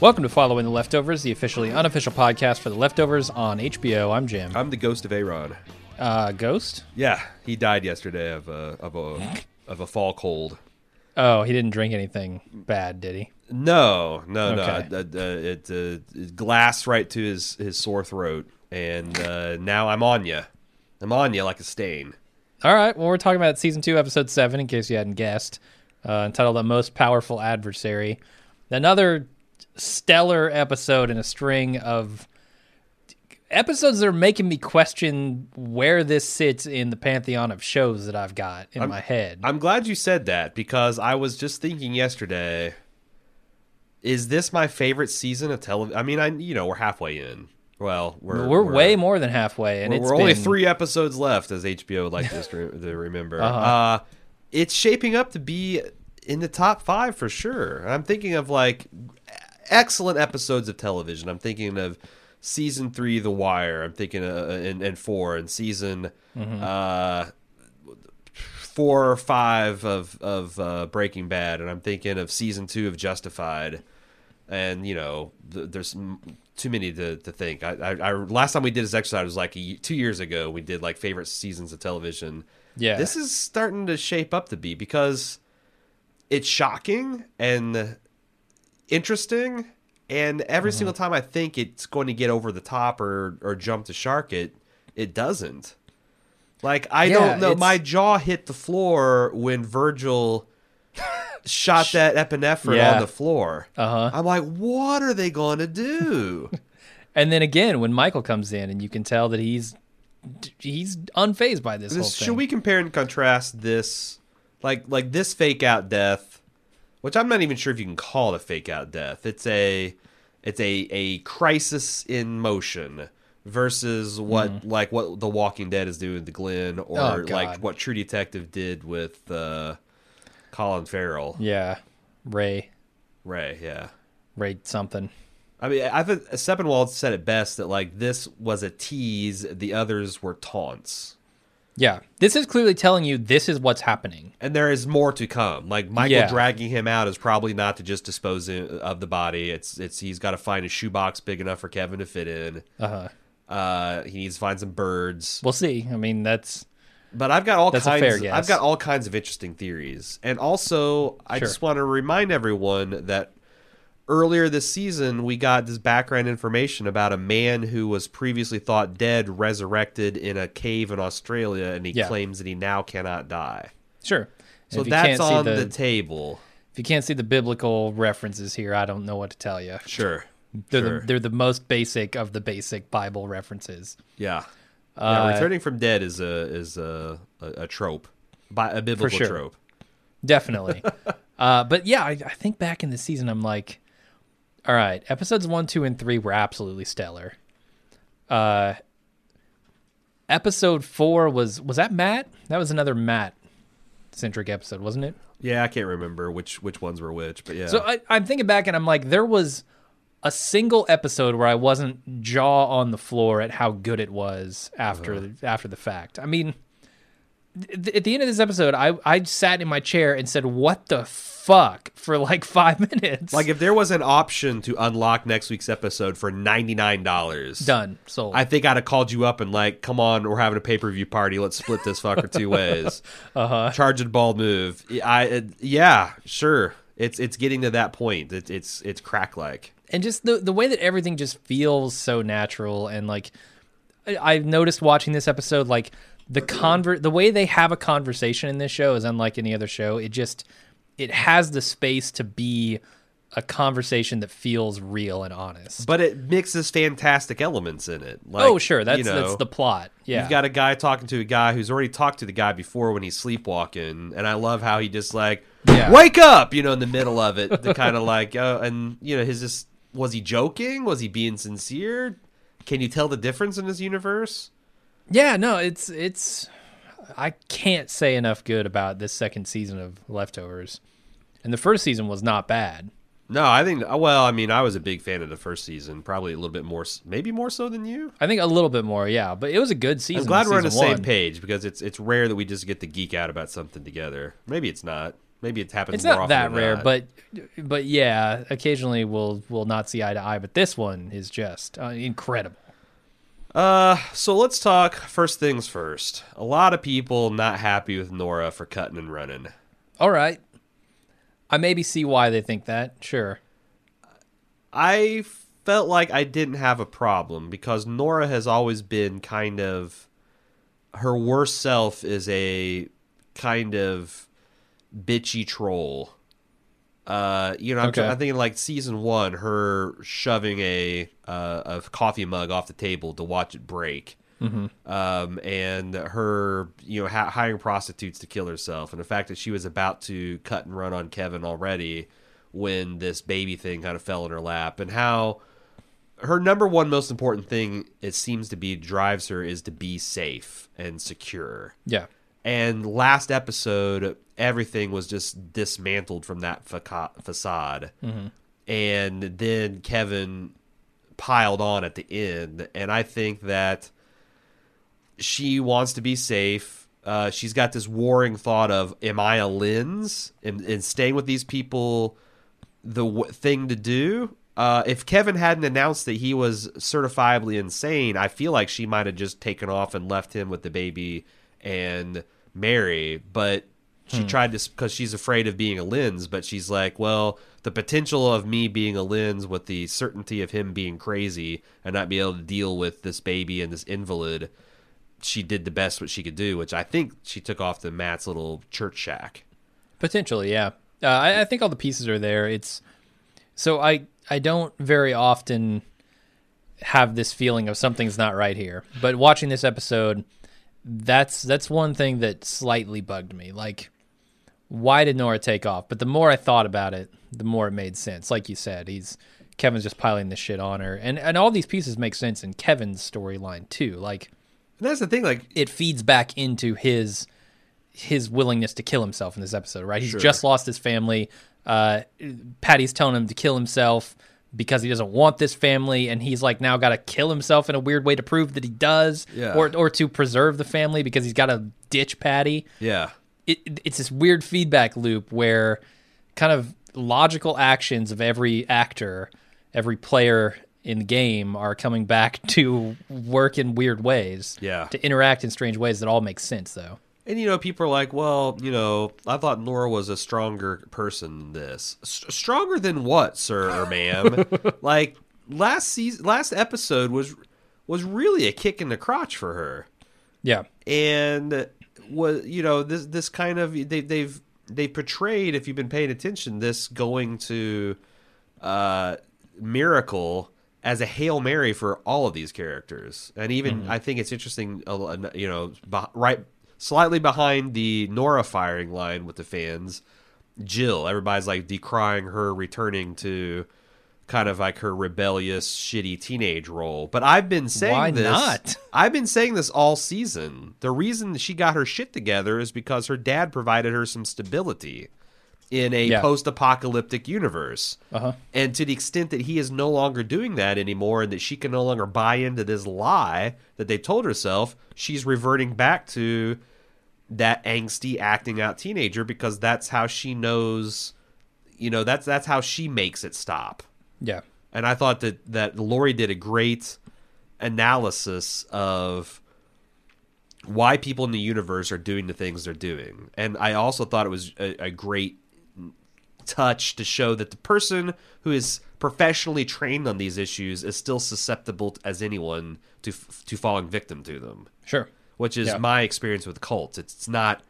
Welcome to Following the Leftovers, the officially unofficial podcast for the Leftovers on HBO. I'm Jim. I'm the ghost of Aaron. Uh, Ghost? Yeah, he died yesterday of a of a of a fall cold. Oh, he didn't drink anything bad, did he? No, no, Okay. no. Uh, uh, it uh, glass right to his his sore throat, and uh, now I'm on you. I'm on you like a stain. All right. Well, we're talking about season two, episode seven, in case you hadn't guessed, uh, entitled "The Most Powerful Adversary." Another stellar episode in a string of episodes that are making me question where this sits in the pantheon of shows that I've got in my head. I'm glad you said that because I was just thinking yesterday. Is this my favorite season of television? I mean, I you know we're halfway in. Well, we're we're, way more than halfway, and We're, it's we're only been- three episodes left, as HBO would like to, to remember. Uh-huh. uh it's shaping up to be in the top five for sure. And I'm thinking of like excellent episodes of television. I'm thinking of season three, The Wire. I'm thinking of, and, and four, and season Mm-hmm. uh, four or five of of uh, Breaking Bad, and I'm thinking of season two of Justified. And you know, th- there's m- too many to, to think. I, I, I last time we did this exercise was like a, two years ago. We did like favorite seasons of television. Yeah. this is starting to shape up to be because it's shocking and interesting. And every Mm-hmm. single time I think it's going to get over the top or or jump the shark, it it doesn't. Like I Yeah, don't know. it's- My jaw hit the floor when Virgil shot that epinephrine Yeah. on the floor. Uh-huh. I'm like, what are they going to do? And then again, when Michael comes in, and you can tell that he's he's unfazed by this, whole This- thing. should we compare and contrast this, like like this fake out death, which I'm not even sure if you can call it a fake out death. It's a it's a a crisis in motion versus what like what The Walking Dead is doing to Glenn or. Oh, like what True Detective did with uh, Colin Farrell. Yeah, Ray, Ray, yeah. Ray something. I mean, I think Sepinwall said it best that like this was a tease, the others were taunts. Yeah, this is clearly telling you this is what's happening. and there is more to come. Like Michael Yeah. dragging him out is probably not to just dispose of the body. It's it's he's got to find a shoebox big enough for Kevin to fit in. Uh huh. Uh, he needs to find some birds. We'll see. I mean, that's But I've got all That's kinds. I've got all kinds of interesting theories, and also I Sure. just want to remind everyone that earlier this season we got this background information about a man who was previously thought dead resurrected in a cave in Australia, and he Yeah. claims that he now cannot die. sure. So that's on the, the table. if you can't see the biblical references here, I don't know what to tell you. Sure. They're sure. the they're the most basic of the basic Bible references. yeah. Uh, yeah. Returning from dead is a is a a, a trope, by a biblical sure. trope. Definitely. uh, but yeah, I, I think back in the season, I'm like, all right, episodes one, two, and three were absolutely stellar. Uh, episode four was was that Matt? That was another Matt centric episode, wasn't it? Yeah, I can't remember which which ones were which, but yeah. So I, I'm thinking back and I'm like, there was a single episode where I wasn't jaw on the floor at how good it was after Uh-huh. after the fact. I mean, th- at the end of this episode, I I sat in my chair and said, "What the fuck?" for like five minutes. like if there was an option to unlock next week's episode for ninety nine dollars, done, sold. I think I'd have called you up and like, come on, we're having a pay per view party. Let's split this fucker two ways. uh huh. Charge it, ball move. I it, yeah, sure. It's it's getting to that point. It, it's it's crack like. and just the the way that everything just feels so natural and like I- I've noticed watching this episode like the convert the way they have a conversation in this show is unlike any other show it just it has the space to be a conversation that feels real and honest But it mixes fantastic elements in it. Like, oh sure that's you know, that's the plot yeah You've got a guy talking to a guy who's already talked to the guy before when he's sleepwalking, and I love how he just like Yeah. wake up, you know, in the middle of it, the kind of like, oh, and you know, his just was he joking? Was he being sincere? Can you tell the difference in this universe? Yeah no it's it's I can't say enough good about this second season of Leftovers and the first season was not bad No, I think. Well, I mean, I was a big fan of the first season, probably a little bit more, maybe more so than you. I think a little bit more, yeah. But it was a good season. I'm glad we're on the season same page because it's it's rare that we just get to geek out about something together. Maybe it's not. Maybe it happens. It's more not often that than rare, not. but but yeah, occasionally we'll we'll not see eye to eye. But this one is just uh, incredible. Uh, so let's talk first things first. A lot of people not happy with Nora for cutting and running. All right, I maybe see why they think that. Sure. I felt like I didn't have a problem because Nora has always been kind of her worst self is a kind of bitchy troll. Uh, you know, I'm, Okay. I'm thinking like season one, her shoving a uh, a coffee mug off the table to watch it break, um, and her you know ha- hiring prostitutes to kill herself, and the fact that she was about to cut and run on Kevin already when this baby thing kind of fell in her lap, and how her number one most important thing it seems to be drives her is to be safe and secure. Yeah. And last episode, everything was just dismantled from that faca- facade. And then Kevin piled on at the end. And I think that she wants to be safe. Uh, she's got this warring thought of, am I a lens? And, and staying with these people the w- thing to do? Uh, if Kevin hadn't announced that he was certifiably insane, I feel like she might have just taken off and left him with the baby and Mary. But she tried to because she's afraid of being a lens. But she's like, well, the potential of me being a lens with the certainty of him being crazy and not be able to deal with this baby and this invalid. She did the best what she could do, which I think she took off to Matt's little church shack. Potentially, yeah. Uh, I, I think all the pieces are there. It's so I I don't very often have this feeling of something's not right here, but watching this episode, that's that's one thing that slightly bugged me. Like, why did Nora take off? But the more I thought about it, the more it made sense. Like you said, he's Kevin's just piling this shit on her, and and all these pieces make sense in Kevin's storyline too. Like And that's the thing, like it feeds back into his his willingness to kill himself in this episode, right? He's Sure. just lost his family. Uh, Patti's telling him to kill himself because he doesn't want this family, and he's like now got to kill himself in a weird way to prove that he does, Yeah. or or to preserve the family because he's got to ditch Patti. yeah. It, it's this weird feedback loop where kind of logical actions of every actor, every player in the game are coming back to work in weird ways Yeah. to interact in strange ways that all make sense though. And you know, people are like, "Well, you know, I thought Nora was a stronger person than this. S- stronger than what, sir or ma'am? like last season, last episode was was really a kick in the crotch for her, Yeah. and was you know this this kind of they they've they portrayed if you've been paying attention this going to uh miracle as a hail mary for all of these characters and even i think it's interesting uh, you know right slightly behind the nora firing line with the fans jill everybody's like decrying her returning to kind of like her rebellious shitty teenage role but i've been saying Why this not? I've been saying this all season. The reason she got her shit together is because her dad provided her some stability in a Yeah. post-apocalyptic universe. Uh-huh. And to the extent that he is no longer doing that anymore and that she can no longer buy into this lie that they told herself, she's reverting back to that angsty acting out teenager because that's how she knows you know, that's that's how she makes it stop. Yeah. And I thought that that Laurie did a great analysis of why people in the universe are doing the things they're doing. And I also thought it was a, a great touch to show that the person who is professionally trained on these issues is still susceptible as anyone to to falling victim to them Sure. which is Yeah. my experience with cults. It's, not,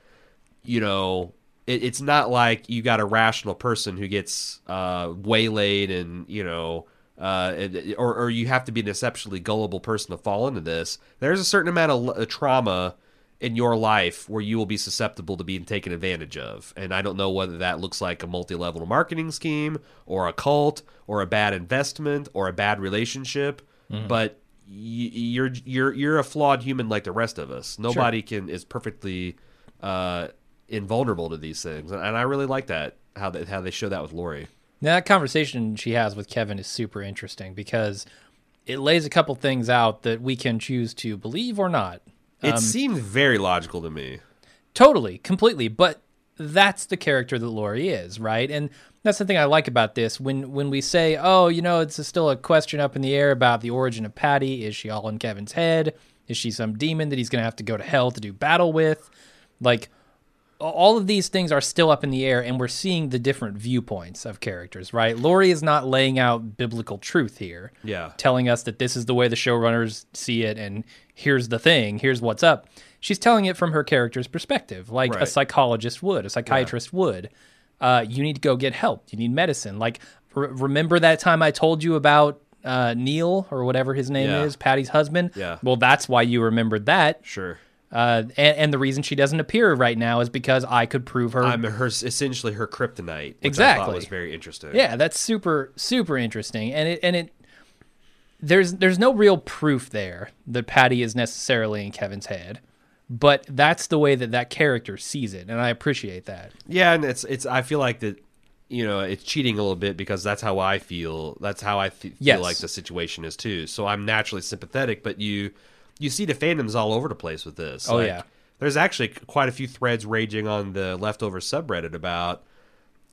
you know, it, it's not like you got a rational person who gets uh, waylaid and you know, uh, or or you have to be an exceptionally gullible person to fall into this. There's a certain amount of trauma in your life where you will be susceptible to being taken advantage of. And I don't know whether that looks like a multi-level marketing scheme or a cult or a bad investment or a bad relationship, but you're you're you're a flawed human like the rest of us. Nobody can is perfectly uh, invulnerable to these things, and I really like that how they, how they show that with Laurie. Now, that conversation she has with Kevin is super interesting because it lays a couple things out that we can choose to believe or not. It Um, seemed very logical to me. Totally, completely. But that's the character that Laurie is, right? And that's the thing I like about this. When when we say, oh, you know, it's still a question up in the air about the origin of Patti. Is she all in Kevin's head? Is she some demon that he's going to have to go to hell to do battle with? Like, all of these things are still up in the air, and we're seeing the different viewpoints of characters, right? Laurie is not laying out biblical truth here, Yeah. telling us that this is the way the showrunners see it, and here's the thing, here's what's up. She's telling it from her character's perspective, like a psychologist would, a psychiatrist would. Uh, you need to go get help. You need medicine. Like, re- remember that time I told you about uh, Neil or whatever his name Yeah. is, Patti's husband? Yeah. Well, that's why you remembered that. Sure. Uh, and, and the reason she doesn't appear right now is because I could prove her. I'm her essentially her kryptonite. Exactly. was very interesting. yeah, that's super super interesting, and it and it there's there's no real proof there that Patti is necessarily in Kevin's head, but that's the way that that character sees it, and I appreciate that. Yeah, and it's it's. I feel like that. You know, it's cheating a little bit because that's how I feel. That's how I fe- Yes. feel like the situation is too. So I'm naturally sympathetic, but you you see the fandoms all over the place with this. Oh, Like, yeah. there's actually quite a few threads raging on the leftover subreddit about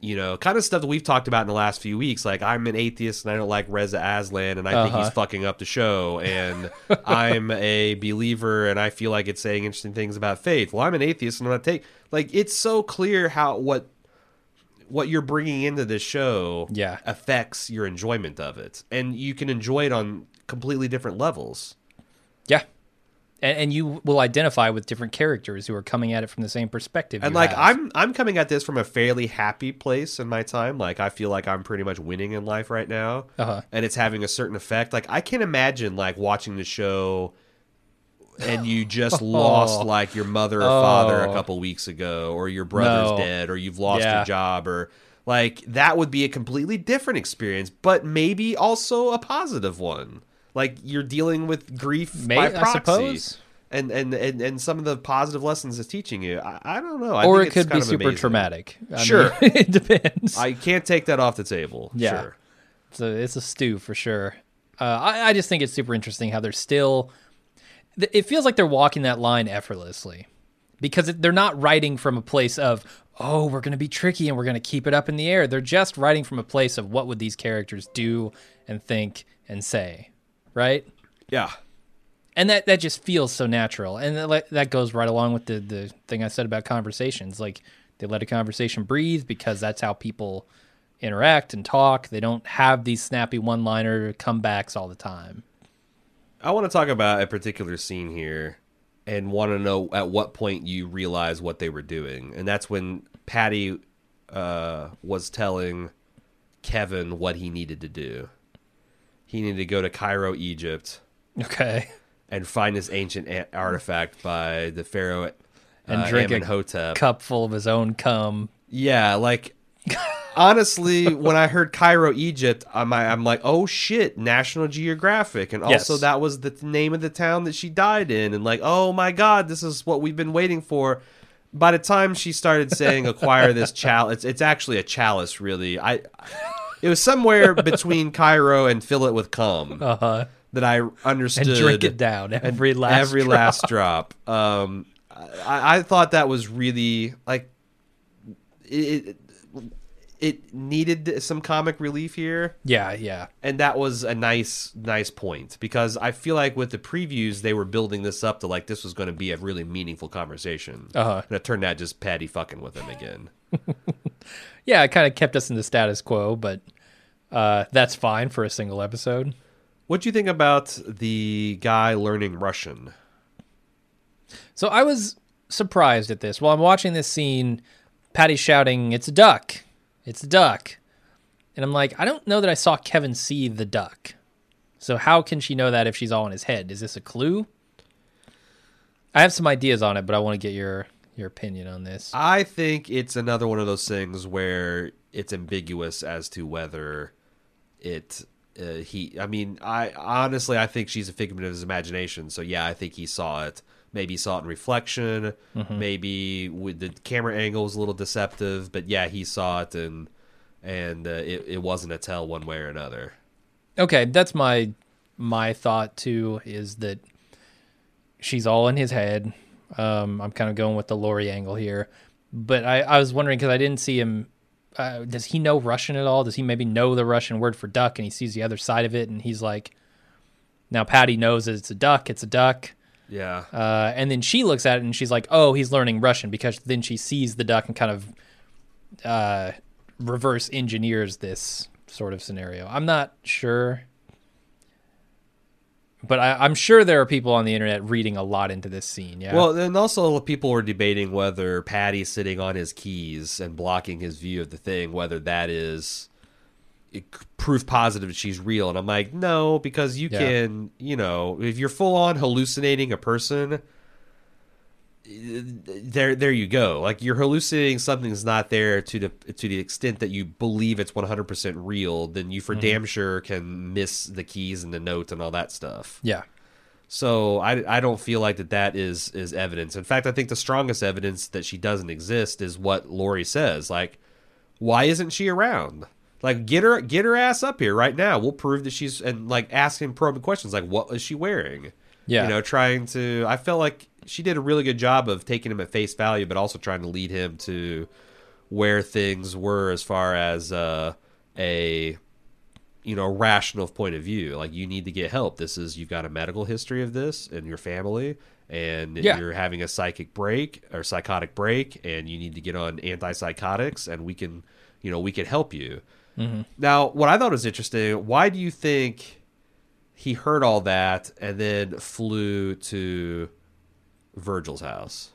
you know kind of stuff that we've talked about in the last few weeks. Like I'm an atheist and I don't like Reza Aslan and I think Uh-huh. he's fucking up the show, and I'm a believer and I feel like it's saying interesting things about faith. Well, I'm an atheist and I'm not take like it's so clear how what what you're bringing into this show Yeah. affects your enjoyment of it and you can enjoy it on completely different levels. And, and you will identify with different characters who are coming at it from the same perspective. and like have. i'm i'm coming at this from a fairly happy place in my time like i feel like i'm pretty much winning in life right now Uh-huh. and it's having a certain effect like i can't imagine like watching the show and you just lost like your mother or father a Oh. couple weeks ago or your brother's No. dead or you've lost Yeah. your job or like that would be a completely different experience but maybe also a positive one like you're dealing with grief May- by I proxy suppose. and, and and and some of the positive lessons it's teaching you i, I don't know I or it could be super amazing. traumatic. I Sure. mean, it depends. i can't take that off the table Yeah. sure It's a, it's a stew for sure. Uh, I, I just think it's super interesting how they're still. It feels like they're walking that line effortlessly because they're not writing from a place of, oh, we're going to be tricky and we're going to keep it up in the air. They're just writing from a place of what would these characters do and think and say, right? yeah and that that just feels so natural and that, that goes right along with the the thing i said about conversations like they let a conversation breathe because that's how people interact and talk they don't have these snappy one liner comebacks all the time I want to talk about a particular scene here and want to know at what point you realize what they were doing. And that's when Patti uh, was telling Kevin what he needed to do. He needed to go to Cairo, Egypt, okay and find this ancient a- artifact by the pharaoh And uh, drink a Amenhotep. cup full of his own cum Yeah, like honestly, when I heard Cairo, Egypt, I'm I'm like, oh shit, National Geographic, and also Yes. that was the name of the town that she died in, and like, oh my god, this is what we've been waiting for. By the time she started saying acquire this chalice, it's, it's actually a chalice, really. I it was somewhere between Cairo and fill it with cum uh-huh that I understood and drink it down every last every drop. last drop. Um, I, I thought that was really like it. it needed some comic relief here, yeah yeah and that was a nice, nice point because I feel like with the previews they were building this up to like this was going to be a really meaningful conversation, Uh-huh. and it turned out just Patti fucking with him again. yeah it kind of kept us in the status quo but uh that's fine for a single episode what do you think about the guy learning Russian? So I was surprised at this. While I'm watching this scene, Patti's shouting, "It's a duck! It's a duck!" And I'm like, I don't know that I saw Kevin see the duck. So how can she know that if she's all in his head? Is this a clue? I have some ideas on it, but I want to get your your opinion on this. I think it's another one of those things where it's ambiguous as to whether it uh, he. I mean, I honestly I think she's a figment of his imagination. So yeah, I think he saw it. Maybe he saw it in reflection. Maybe with the camera angle was a little deceptive. But yeah, he saw it and and uh, it it wasn't a tell one way or another. Okay, that's my my thought too. Is that she's all in his head. Um, I'm kind of going with the Laurie angle here, but I, I was wondering because I didn't see him. Uh, does he know Russian at all? Does he maybe know the Russian word for duck and he sees the other side of it and he's like, now Patti knows it's a duck, it's a duck. Yeah. Uh, and then she looks at it and she's like, oh, he's learning Russian because then she sees the duck and kind of uh, reverse engineers this sort of scenario. I'm not sure. But I, I'm sure there are people on the internet reading a lot into this scene. Yeah. Well, and also people were debating whether Patti sitting on his keys and blocking his view of the thing, whether that is proof positive that she's real. And I'm like, no, because you Yeah. can, you know, if you're full on hallucinating a person, there, there you go. Like you're hallucinating something's not there to the to the extent that you believe it's 100 percent real. Then you for mm-hmm. damn sure can miss the keys and the notes and all that stuff. yeah. So I, I don't feel like that that is is evidence. In fact, I think the strongest evidence that she doesn't exist is what Laurie says. Like, why isn't she around? Like, get her get her ass up here right now. We'll prove that she's and like asking probing questions like, what was she wearing? Yeah. You know, trying to. I felt like she did a really good job of taking him at face value, but also trying to lead him to where things were as far as uh, a you know rational point of view. Like you need to get help. This is you've got a medical history of this in your family and Yeah. you're having a psychic break or psychotic break and you need to get on antipsychotics and we can you know we can help you. Now what i thought was interesting why do you think he heard all that and then flew to virgil's house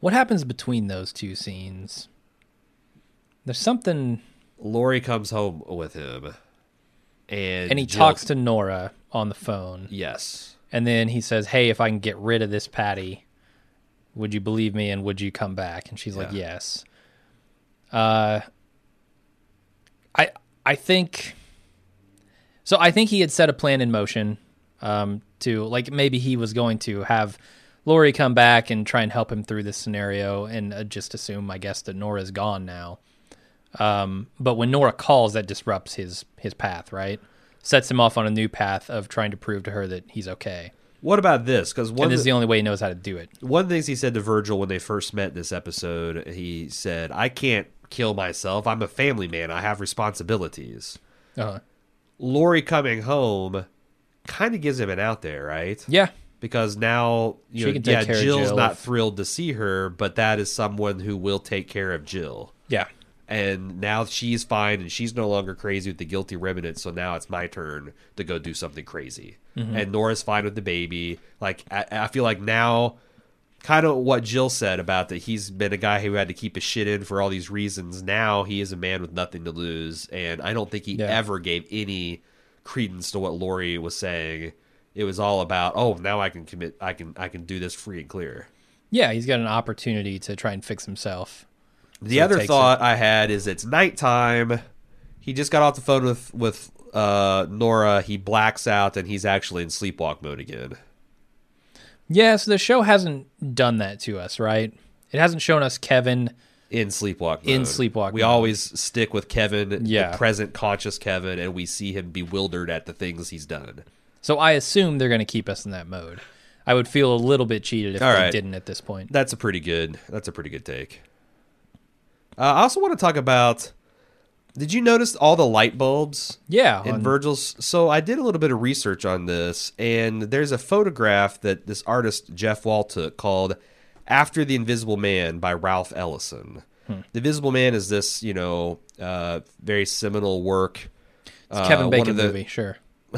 What happens between those two scenes? There's something, laurie comes home with him and and he Jill- talks to Nora on the phone, yes and then he says, "Hey, if I can get rid of this Patti, would you believe me and would you come back?" And she's like, "Yes." Uh, I I think so. I think he had set a plan in motion um, to like maybe he was going to have Laurie come back and try and help him through this scenario, and uh, just assume, I guess, that Nora's gone now. Um, but when Nora calls, that disrupts his his path, right? Sets him off on a new path of trying to prove to her that he's okay. what about this because one this of is the only way he knows how to do it. one of the things he said to Virgil when they first met in this episode, he said, I can't kill myself. I'm a family man. I have responsibilities. Uh-huh. Laurie coming home kind of gives him an out there, right? Yeah, Because now, you know, yeah, Jill's Jill not if- thrilled to see her, but that is someone who will take care of Jill. yeah, And now she's fine and she's no longer crazy with the guilty remnant. So now it's my turn to go do something crazy. Mm-hmm. And Nora's fine with the baby. Like, I, I feel like now, kind of what Jill said about that he's been a guy who had to keep his shit in for all these reasons. Now he is a man with nothing to lose. And I don't think he Yeah. ever gave any credence to what Laurie was saying. It was all about, oh, now I can commit, I can, I can do this free and clear. yeah. He's got an opportunity to try and fix himself. The So other thought I had is it's nighttime. He just got off the phone with with uh, Nora. He blacks out and he's actually in sleepwalk mode again. Yeah, so the show hasn't done that to us, right? It hasn't shown us Kevin. In sleepwalk mode. In sleepwalk We mode. always stick with Kevin, Yeah. the present conscious Kevin, and we see him bewildered at the things he's done. So I assume they're going to keep us in that mode. I would feel a little bit cheated if All they right. didn't at this point. That's a pretty good. That's a pretty good take. Uh, I also want to talk about. Did you notice all the light bulbs Yeah, in on- Virgil's. So I did a little bit of research on this, and there's a photograph that this artist Jeff Wall took called "After the Invisible Man" by Ralph Ellison. Hmm. The Invisible Man is this, you know, uh, very seminal work. it's uh, Kevin one Bacon the- movie, sure.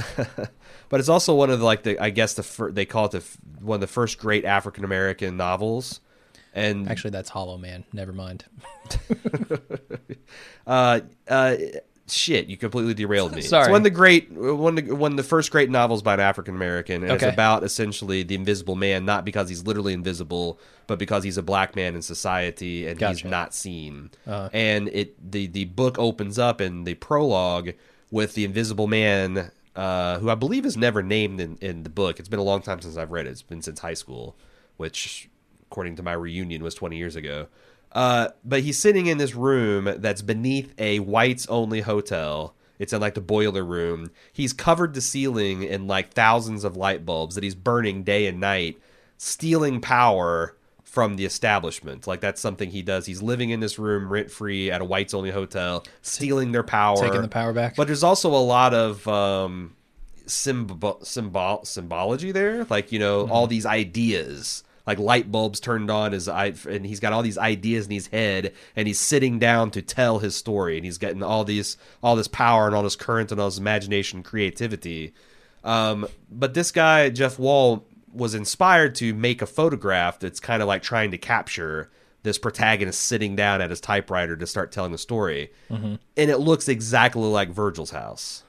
but it's also one of the, like the I guess the fir- they call it the f- one of the first great African American novels. And Actually, that's Hollow Man. Never mind. Uh, uh, shit, you completely derailed me. Sorry. It's one of the great, one of the, one of the first great novels by an African American, and Okay. it's about essentially the invisible man, not because he's literally invisible, but because he's a black man in society and he's not seen. Uh-huh. And it the the book opens up in the prologue with the invisible man. Uh, who I believe is never named in, in the book. It's been a long time since I've read it. It's been since high school, which, according to my reunion, was 20 years ago. Uh, but he's sitting in this room that's beneath a whites only hotel. It's in like the boiler room. He's covered the ceiling in like thousands of light bulbs that he's burning day and night, stealing power from the establishment. Like that's something he does. He's living in this room rent free at a whites only hotel, stealing their power, Taking the power back. But there's also a lot of um, symbol, symbol symbology there. Like you know, all these ideas. Like light bulbs turned on his eye, and he's got all these ideas in his head, and he's sitting down to tell his story, and he's getting all these, all this power and all this current and all this imagination, and creativity. Um, but this guy, Jeff Wall, was inspired to make a photograph that's kind of like trying to capture this protagonist sitting down at his typewriter to start telling the story. And it looks exactly like Virgil's house.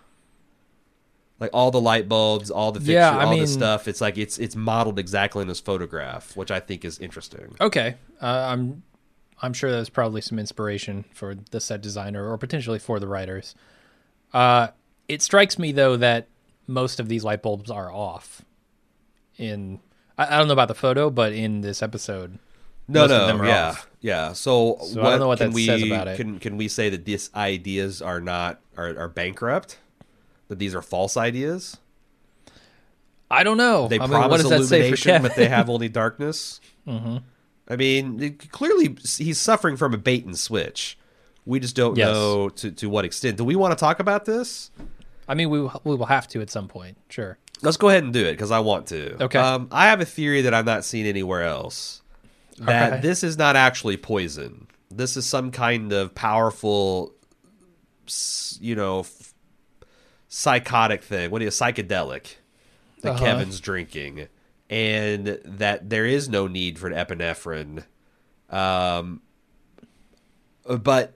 Like all the light bulbs, all the fiction, Yeah, all mean- the stuff. It's like it's it's modeled exactly in this photograph, which I think is interesting. Okay, uh, I'm I'm sure there's probably some inspiration for the set designer or potentially for the writers. Uh, it strikes me though that most of these light bulbs are off. In I, I don't know about the photo, but in this episode, No, no, yeah, off. yeah. So, So I don't know what can that we says about it. can can we say that these ideas are not are, are bankrupt? That these are false ideas? I don't know. They I mean, promise what does that say for illumination, but they have only darkness. mm-hmm. I mean, it- clearly he's suffering from a bait and switch. We just don't Yes. know to, to what extent. Do we want to talk about this? I mean, we we will have to at some point. Sure. Let's go ahead and do it because I want to. Okay. Um, I have a theory that I'm not seeing anywhere else. That Okay. this is not actually poison. This is some kind of powerful, you know, psychotic thing. What is psychedelic that Uh-huh. Kevin's drinking, and that there is no need for an epinephrine. Um, but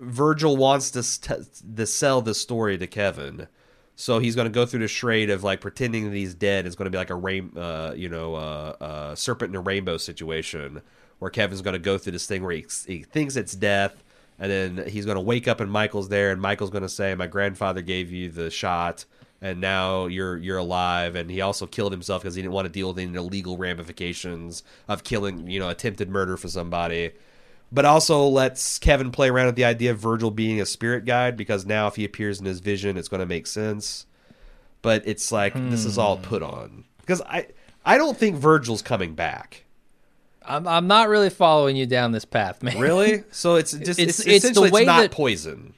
Virgil wants to, st- to sell this story to Kevin. So he's going to go through the charade of like pretending that he's dead. It's going to be like a rain, uh, you know, uh, uh, serpent in a rainbow situation where Kevin's going to go through this thing where he, he thinks it's death, and then he's going to wake up and Michael's there, and Michael's going to say, "My grandfather gave you the shot, and now you're you're alive." And he also killed himself because he didn't want to deal with any illegal ramifications of killing, you know, attempted murder for somebody but also lets Kevin play around with the idea of Virgil being a spirit guide because now if he appears in his vision, it's going to make sense. But it's like this is all hmm. put on because I I don't think Virgil's coming back. I'm I'm not really following you down this path, man. Really? So it's just It's- it's, it's the way it's not that- poison.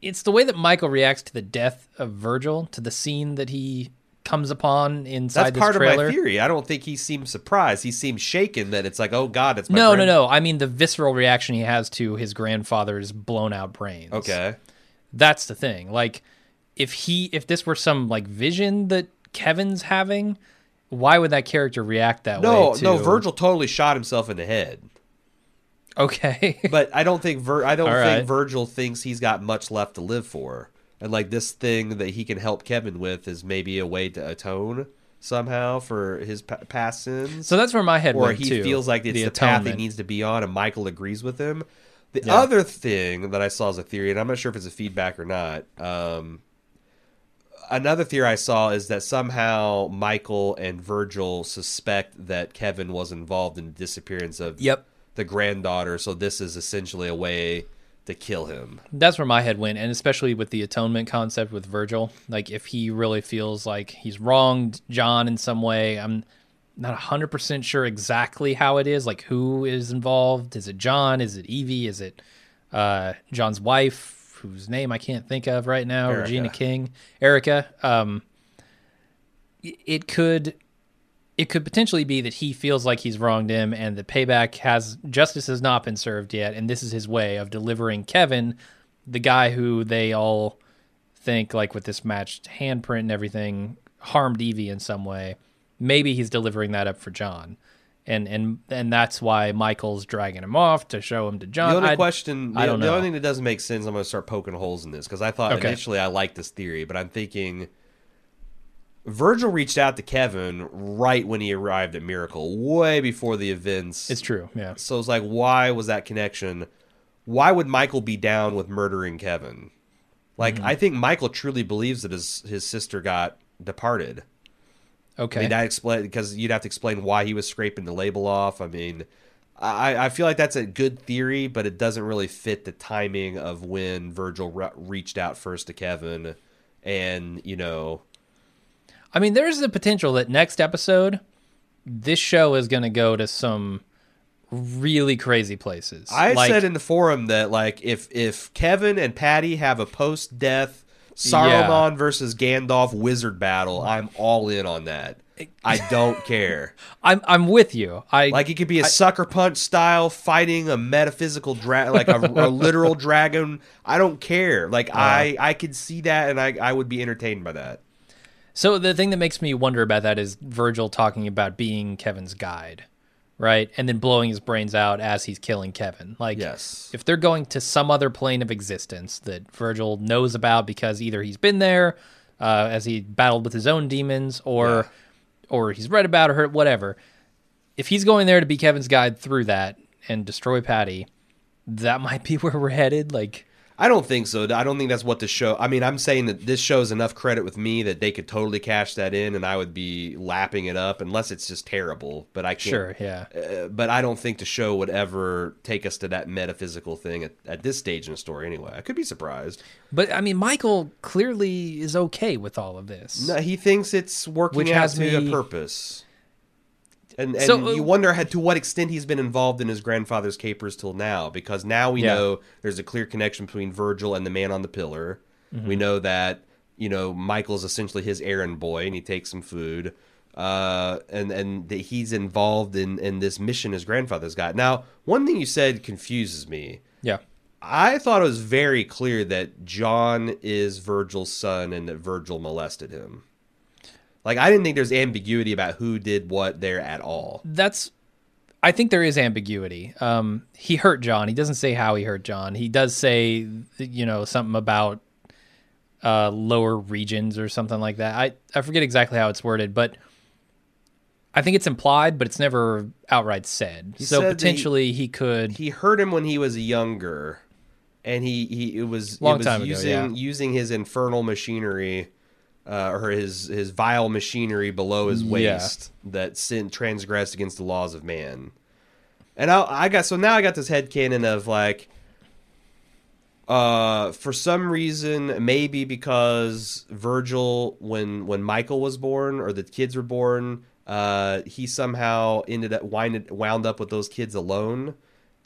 It's the way that Michael reacts to the death of Virgil, to the scene that he comes upon inside That's this part trailer. of my theory. I don't think he seems surprised. He seems shaken that it's like, oh God, it's my No, no, no. I mean the visceral reaction he has to his grandfather's blown out brains. Okay, That's the thing. Like if he if this were some like vision that Kevin's having, why would that character react that no, way? To... no. Virgil totally shot himself in the head. Okay. but I don't think Vir- I don't All think right. Virgil thinks he's got much left to live for, and like this thing that he can help Kevin with is maybe a way to atone somehow for his pa- past sins, so that's where my head or went he too. feels like it's the, path he needs to be on, and Michael agrees with him. The Yeah. other thing that I saw as a theory, and I'm not sure if it's a feedback or not. Um, another theory I saw is that somehow Michael and Virgil suspect that Kevin was involved in the disappearance of Yep. the granddaughter, so this is essentially a way to kill him. That's where my head went, and especially with the atonement concept with Virgil. Like, if he really feels like he's wronged John in some way, I'm not 100% sure exactly how it is. Like, who is involved? Is it John? Is it Evie? Is it uh, John's wife, whose name I can't think of right now? Erica. Regina King? Erica? Um, it could. It could potentially be that he feels like he's wronged him, and the payback has justice has not been served yet, and this is his way of delivering Kevin, the guy who they all think like with this matched handprint and everything harmed Evie in some way. Maybe he's delivering that up for John, and and and that's why Michael's dragging him off to show him to John. The only I- question, the, I don't the know. only thing that doesn't make sense, I'm going to start poking holes in this because I thought Okay. initially I liked this theory, but I'm thinking Virgil reached out to Kevin right when he arrived at Miracle, way before the events. It's true, yeah. So it's like, why was that connection? Why would Michael be down with murdering Kevin? Like, Mm-hmm. I think Michael truly believes that his his sister got departed. Okay, I mean, that explain because you'd have to explain why he was scraping the label off. I mean, I, I feel like that's a good theory, but it doesn't really fit the timing of when Virgil re- reached out first to Kevin, and you know, I mean, there's the potential that next episode, this show is going to go to some really crazy places. I like, said in the forum that like if if Kevin and Patti have a post death Saruman versus Gandalf wizard battle, I'm all in on that. I don't care. I'm I'm with you. I Like it could be a sucker punch style fighting a metaphysical dragon, like a, a literal dragon. I don't care. Like uh-huh. I I could see that, and I I would be entertained by that. So the thing that makes me wonder about that is Virgil talking about being Kevin's guide, right? And then blowing his brains out as he's killing Kevin. Like Yes. if they're going to some other plane of existence that Virgil knows about because either he's been there uh, as he battled with his own demons or Yeah. or he's read about or heard whatever. If he's going there to be Kevin's guide through that and destroy Patti, that might be where we're headed. Like I don't think so. I don't think that's what the show. I mean, I'm saying that this shows enough credit with me that they could totally cash that in, and I would be lapping it up unless it's just terrible. But I can't. sure, yeah. Uh, but I don't think the show would ever take us to that metaphysical thing at, at this stage in the story. Anyway, I could be surprised. But I mean Michael clearly is okay with all of this. No, he thinks it's working Which out has to me- a purpose. And, and So, uh, you wonder how, to what extent he's been involved in his grandfather's capers till now, because now we Yeah. know there's a clear connection between Virgil and the man on the pillar. Mm-hmm. We know that you know Michael's essentially his errand boy, and he takes some food, uh, and and that he's involved in in this mission his grandfather's got. Now, one thing you said confuses me. Yeah. I thought it was very clear that John is Virgil's son and that Virgil molested him. Like I didn't think there's ambiguity about who did what there at all. That's I think there is ambiguity. Um, he hurt John. He doesn't say how he hurt John. He does say, you know, something about uh, lower regions or something like that. I, I forget exactly how it's worded, but I think it's implied, but it's never outright said. He so said that he- potentially he, could. He hurt him when he was younger, and he, he it was Long it was time ago, using yeah. using his infernal machinery. Uh, or his his vile machinery below his Yeah. waist that sin transgressed against the laws of man, and I, I got so now I got this head canon of like, uh, for some reason, maybe because Virgil, when when Michael was born or the kids were born, uh, he somehow ended up winded, wound up with those kids alone,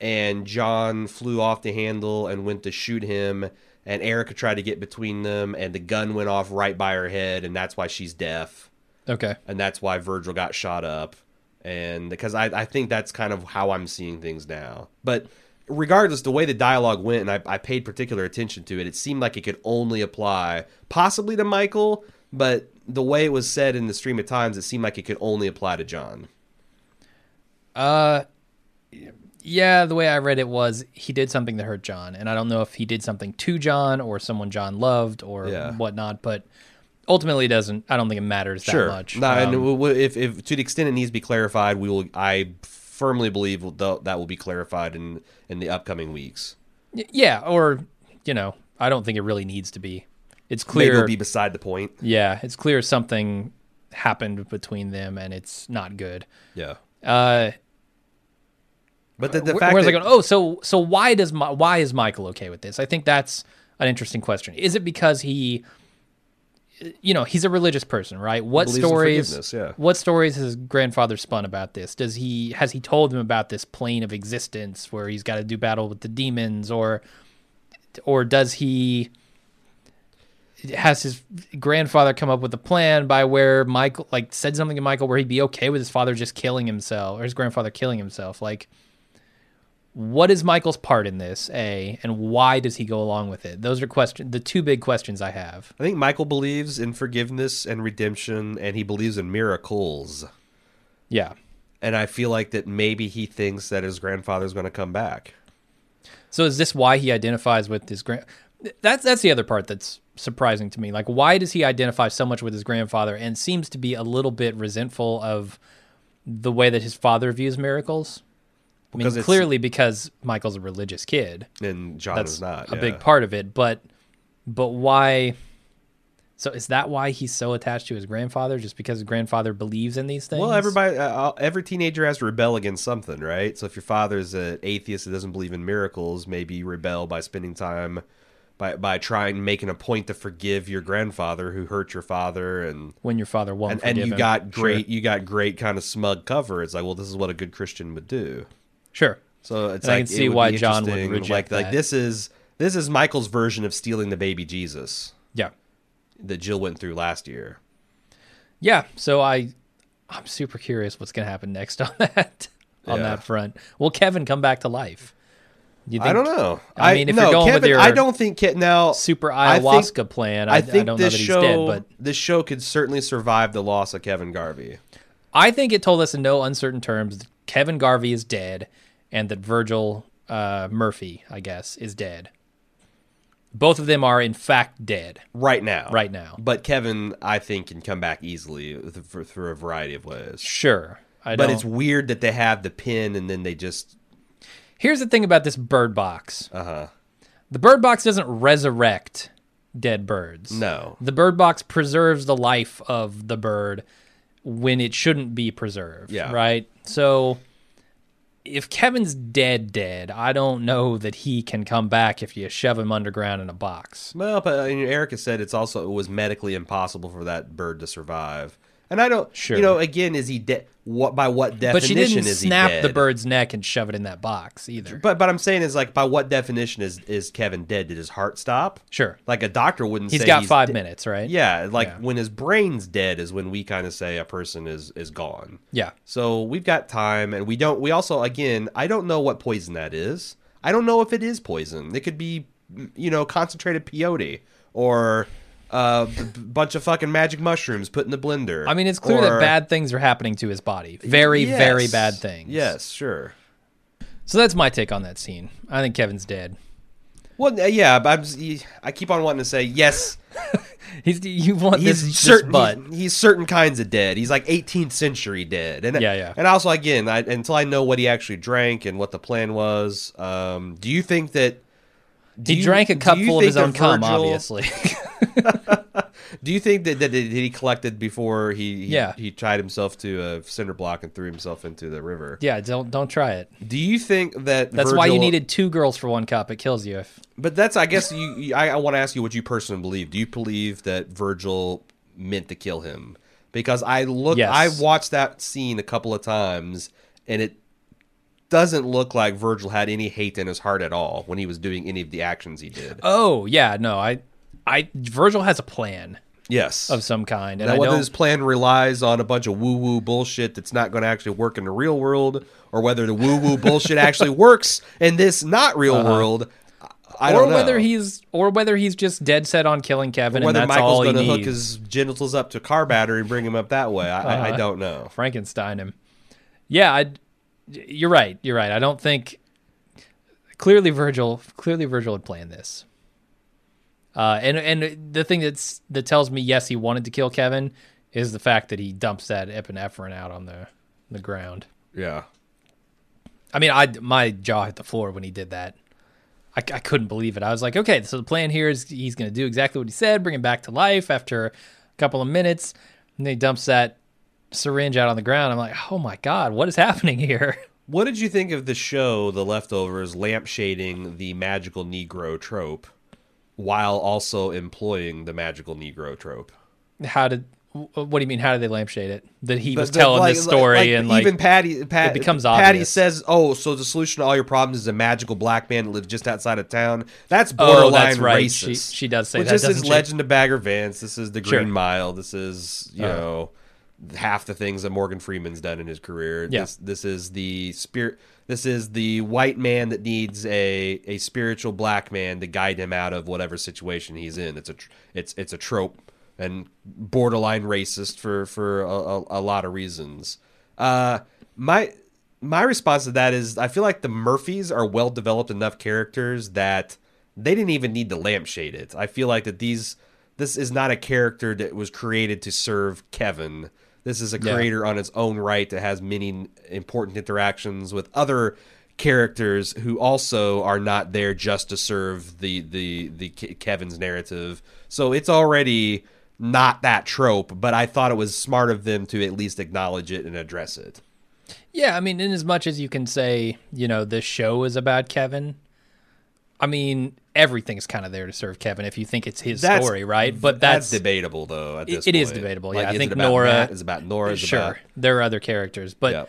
and John flew off the handle and went to shoot him, and Erica tried to get between them, and the gun went off right by her head, and that's why she's deaf Okay. and that's why Virgil got shot up. And because I, I think that's kind of how I'm seeing things now. But regardless, the way the dialogue went, and I, I paid particular attention to it, it seemed like it could only apply possibly to Michael, but the way it was said in the stream of times, it seemed like it could only apply to John. Uh, yeah, the way I read it was he did something that hurt John, and I don't know if he did something to John or someone John loved or Yeah. whatnot, but ultimately it doesn't. I don't think it matters that much. No, and Um, w- if, if to the extent it needs to be clarified, we will. I firmly believe that will be clarified in in the upcoming weeks. yeah, or you know, I don't think it really needs to be. It's Maybe clear. it'll be beside the point. yeah, it's clear something happened between them, and it's not good. Yeah, Uh, but the, the fact where's that I going? Oh, so so why does Mi- why is Michael okay with this? I think that's an interesting question. Is it because he, you know, he's a religious person, right? What believes in stories? forgiveness, yeah. What stories has his grandfather spun about this? Does he has he told him about this plane of existence where he's got to do battle with the demons, or or does he? Has his grandfather come up with a plan by where Michael like said something to Michael where he'd be okay with his father just killing himself or his grandfather killing himself? Like, what is Michael's part in this? A and why does he go along with it? Those are question the two big questions I have. I think Michael believes in forgiveness and redemption, and he believes in miracles. Yeah. And I feel like that maybe he thinks that his grandfather's going to come back. So is this why he identifies with his grand? That's that's the other part that's surprising to me. Like, why does he identify so much with his grandfather and seems to be a little bit resentful of the way that his father views miracles? I mean, clearly because Michael's a religious kid. And John That's is not. a yeah. big part of it. But but why? So is that why he's so attached to his grandfather? Just because his grandfather believes in these things? Well, everybody, uh, every teenager has to rebel against something, right? So if your father's an atheist that doesn't believe in miracles, maybe you rebel by spending time by by trying making a point to forgive your grandfather who hurt your father and when your father won't and, and you him. got Sure. great you got great kind of smug cover. It's like, well, this is what a good Christian would do. Sure. So it's And I can see why John would reject like like this is this is Michael's version of stealing the baby Jesus Yeah. that Jill went through last year. Yeah. So I, I'm super curious what's going to happen next on that on Yeah. that front. Will Kevin come back to life? You I don't know. I mean, if no, you're going with your I don't think now super I think- ayahuasca plan. I, I I, think don't know this that he's show dead, but this show could certainly survive the loss of Kevin Garvey. I think it told us in no uncertain terms that Kevin Garvey is dead and that Virgil uh, Murphy, I guess, is dead. Both of them are in fact dead right now. right now. But Kevin, I think, can come back easily th- for, through a variety of ways. Sure. I But don't. it's weird that they have the pin and then they just Here's the thing about this bird box. uh huh. The bird box doesn't resurrect dead birds. No. The bird box preserves the life of the bird when it shouldn't be preserved. Yeah. Right? So if Kevin's dead, dead, I don't know that he can come back if you shove him underground in a box. Well, but you know, Erica said it's also it was medically impossible for that bird to survive. And I don't, Sure. you know, again, is he dead? What by what definition But she didn't is he snap dead? the bird's neck and shove it in that box either. But but I'm saying is like by what definition is is Kevin dead? Did his heart stop? Sure. Like a doctor wouldn't He's say got five de- minutes, right? Yeah, like Yeah. when his brain's dead is when we kind of say a person is is gone. Yeah. So we've got time, and we don't. We also, again, I don't know what poison that is. I don't know if it is poison. It could be, you know, concentrated peyote or a b- b- bunch of fucking magic mushrooms put in the blender. I mean, it's clear Or- that bad things are happening to his body. Very, Yes. very bad things. Yes, sure. So that's my take on that scene. I think Kevin's dead. Well, uh, yeah, but I'm, I keep on wanting to say yes. He's you want He's this, certain, this he's, he's certain kinds of dead. He's like 18th century dead, and Yeah, yeah. And also, again, I, until I know what he actually drank and what the plan was, um, do you think that do He you- drank a cup full of his own that cum, obviously. Do you think that, that, he collected before he he, Yeah. he tied himself to a cinder block and threw himself into the river? yeah, don't don't try it. Do you think that That's why you needed two girls for one cup. It kills you. If But that's I guess you. you I, I want to ask you what you personally believe. Do you believe that Virgil meant to kill him? Because I look, Yes. I watched that scene a couple of times, and it doesn't look like Virgil had any hate in his heart at all when he was doing any of the actions he did. oh yeah, no, I, I Virgil has a plan yes. of some kind, and now, I whether his plan relies on a bunch of woo woo bullshit that's not going to actually work in the real world, or whether the woo woo bullshit actually works in this not real world, I- Uh-huh. or don't know. whether he's or whether he's just dead set on killing Kevin, whether and that's Michael's all he going to hook his genitals up to car battery and bring him up that way. I, I, I Uh-huh. don't know. Frankenstein him. Yeah, I, you're right. You're right. I don't think clearly Virgil clearly Virgil had planned this. Uh, and and the thing that's that tells me yes he wanted to kill Kevin is the fact that he dumps that epinephrine out on the the ground. Yeah. I mean, I my jaw hit the floor when he did that. I, I couldn't believe it. I was like, okay, so the plan here is he's going to do exactly what he said, bring him back to life after a couple of minutes, and then he dumps that syringe out on the ground. I'm like, oh my god, what is happening here? What did you think of the show, The Leftovers, lampshading the magical Negro trope while also employing the magical Negro trope? How did? What do you mean? How did they lampshade it? That he was But- but telling like- this story like- and like even Patti, Pat, it becomes Patti says, "Oh, so the solution to all your problems is a magical black man that lives just outside of town." That's Oh, borderline that's right. racist. She- she does say Which that, This is she? Legend of Bagger Vance. This is the Green Sure. Mile. This is you Uh. know half the things that Morgan Freeman's done in his career. Yeah. This this is the spirit. This is the white man that needs a a spiritual black man to guide him out of whatever situation he's in. It's a tr- it's it's a trope and borderline racist for for a, a, a lot of reasons. Uh, my my response to that is I feel like the Murphys are well developed enough characters that they didn't even need to lampshade it. I feel like that these this is not a character that was created to serve Kevin. This is a Yeah. creator on its own right that has many important interactions with other characters who also are not there just to serve the the the Kevin's narrative. So it's already not that trope, but I thought it was smart of them to at least acknowledge it and address it. Yeah, I mean, in as much as you can say, you know, this show is about Kevin. I mean, everything's kind of there to serve Kevin if you think it's his That's- story, right? But That's, that's, debatable, though. At It- this it is point. debatable, Like, yeah. I think Nora- Matt? is about Nora. Is sure about there are other characters, but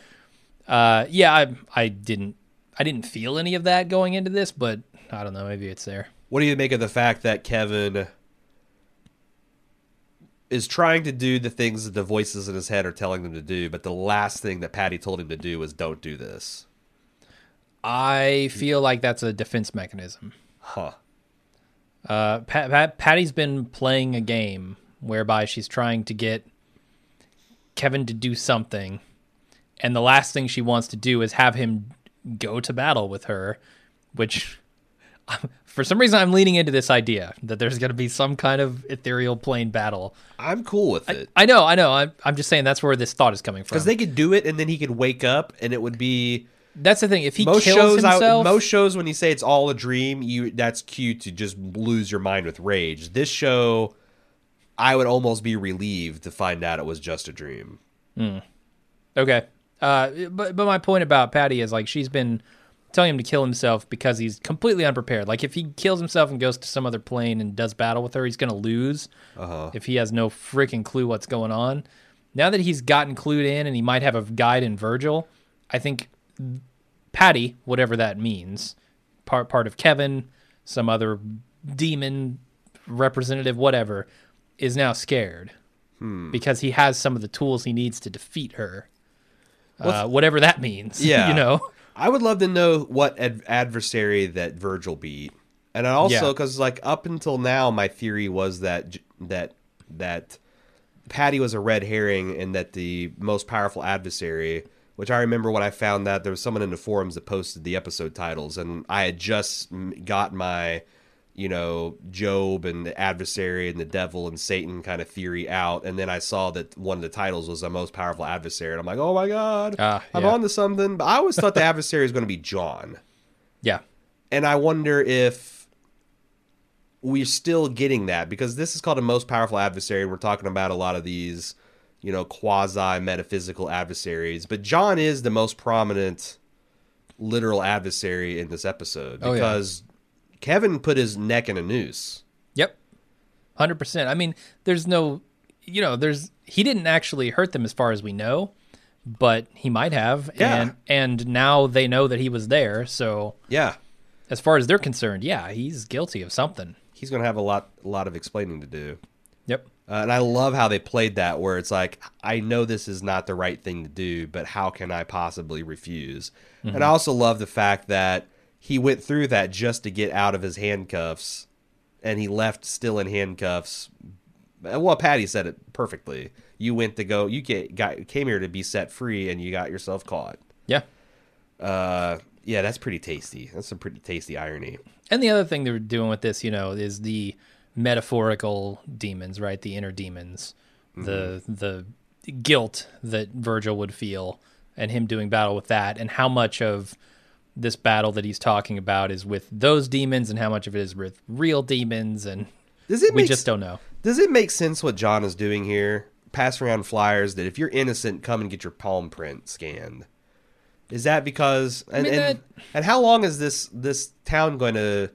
yeah. uh, yeah, I I didn't I didn't feel any of that going into this, but I don't know. Maybe it's there. What do you make of the fact that Kevin is trying to do the things that the voices in his head are telling him to do, but the last thing that Patti told him to do was don't do this? I feel like that's a defense mechanism. Huh. Uh, Pat, Pat, Patti's been playing a game whereby she's trying to get Kevin to do something, and the last thing she wants to do is have him go to battle with her, which for some reason I'm leaning into this idea that there's going to be some kind of ethereal plane battle. I'm cool with it. I know, I know. I'm, I'm just saying that's where this thought is coming from. Because they could do it and then he could wake up and it would be that's the thing. If he most kills shows himself, out most shows when you say it's all a dream, you that's cue to just lose your mind with rage. This show I would almost be relieved to find out it was just a dream. Okay. Uh, but but my point about Patti is like she's been telling him to kill himself because he's completely unprepared. Like if he kills himself and goes to some other plane and does battle with her, he's gonna lose. Uh-huh. If he has no freaking clue what's going on. Now that he's gotten clued in and he might have a guide in Virgil, I think Patti, whatever that means, part part of Kevin, some other demon representative, whatever, is now scared because he has some of the tools he needs to defeat her. Uh, whatever that means, Yeah. you know. I would love to know what ad- adversary that Virgil beat, and I also Yeah. because like up until now, my theory was that that that Patti was a red herring, and that the most powerful adversary. Which I remember when I found that there was someone in the forums that posted the episode titles, and I had just got my, you know, Job and the adversary and the devil and Satan kind of theory out, and then I saw that one of the titles was the most powerful adversary, and I'm like, oh my god, Ah, I'm on to something. But I always thought the adversary was going to be John, Yeah. and I wonder if we're still getting that because this is called a most powerful adversary, we're talking about a lot of these, you know, quasi metaphysical adversaries. But John is the most prominent literal adversary in this episode Oh, yeah. because Kevin put his neck in a noose. Yep. 100%. I mean, there's no, you know, there's, he didn't actually hurt them as far as we know, but he might have. Yeah. And, and now they know that he was there. So Yeah, as far as they're concerned, yeah, he's guilty of something. he's going to have a lot, a lot of explaining to do. Yep. Uh, and I love how they played that, where it's like, I know this is not the right thing to do, but how can I possibly refuse? And I also love the fact that he went through that just to get out of his handcuffs, and he left still in handcuffs. Well, Patti said it perfectly. You went to go, you get, got, came here to be set free, and you got yourself caught. Yeah. Uh, yeah, that's pretty tasty. That's some pretty tasty irony. And the other thing they're doing with this, you know, is the metaphorical demons, right? The inner demons, the mm-hmm. the guilt that Virgil would feel, and him doing battle with that, and how much of this battle that he's talking about is with those demons, and how much of it is with real demons, and Does it we just don't know. Does it make sense what John is doing here? Pass around flyers that if you're innocent, come and get your palm print scanned. Is that because and mean, and, and how long is this this town going to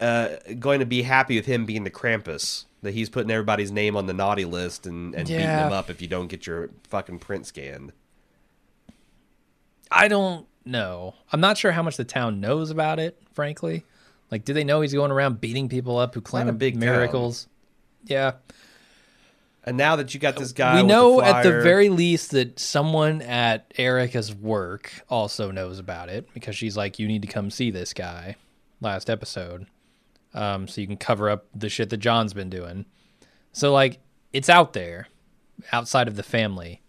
uh, going to be happy with him being the Krampus? That he's putting everybody's name on the naughty list and, and beating them up if you don't get your fucking print scanned. I don't know. I'm not sure how much the town knows about it, frankly. Like, do they know he's going around beating people up who claim a big town. miracles? Yeah. And now that you got this guy, we know the at the very least that someone at Erica's work also knows about it because she's like, "You need to come see this guy." Last episode, um, so you can cover up the shit that John's been doing. So like, it's out there, outside of the family.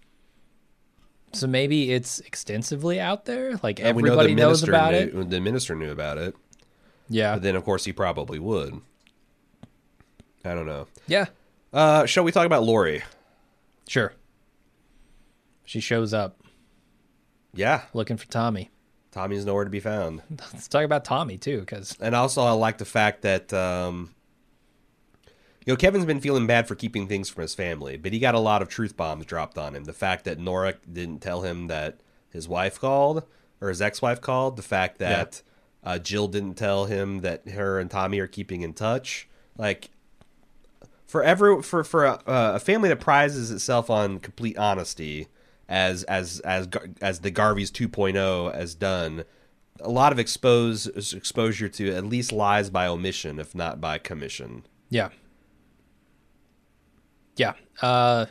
So maybe it's extensively out there. Like and we know everybody the knows minister about knew, it. The minister knew about it, Yeah, but then of course he probably would. I don't know. yeah, Uh, shall we talk about Laurie? sure. She shows up Yeah, looking for Tommy. Tommy's nowhere to be found. Let's talk about Tommy too, because And also, I like the fact that um, you know Kevin's been feeling bad for keeping things from his family, but he got a lot of truth bombs dropped on him. The fact that Nora didn't tell him that his wife called or his ex-wife called. The fact that uh, Jill didn't tell him that her and Tommy are keeping in touch. Like for every for for a, a family that prizes itself on complete honesty as as as as the Garvey's 2.0 has done. A lot of expose exposure to at least lies by omission, if not by commission. Yeah. Yeah. Uh,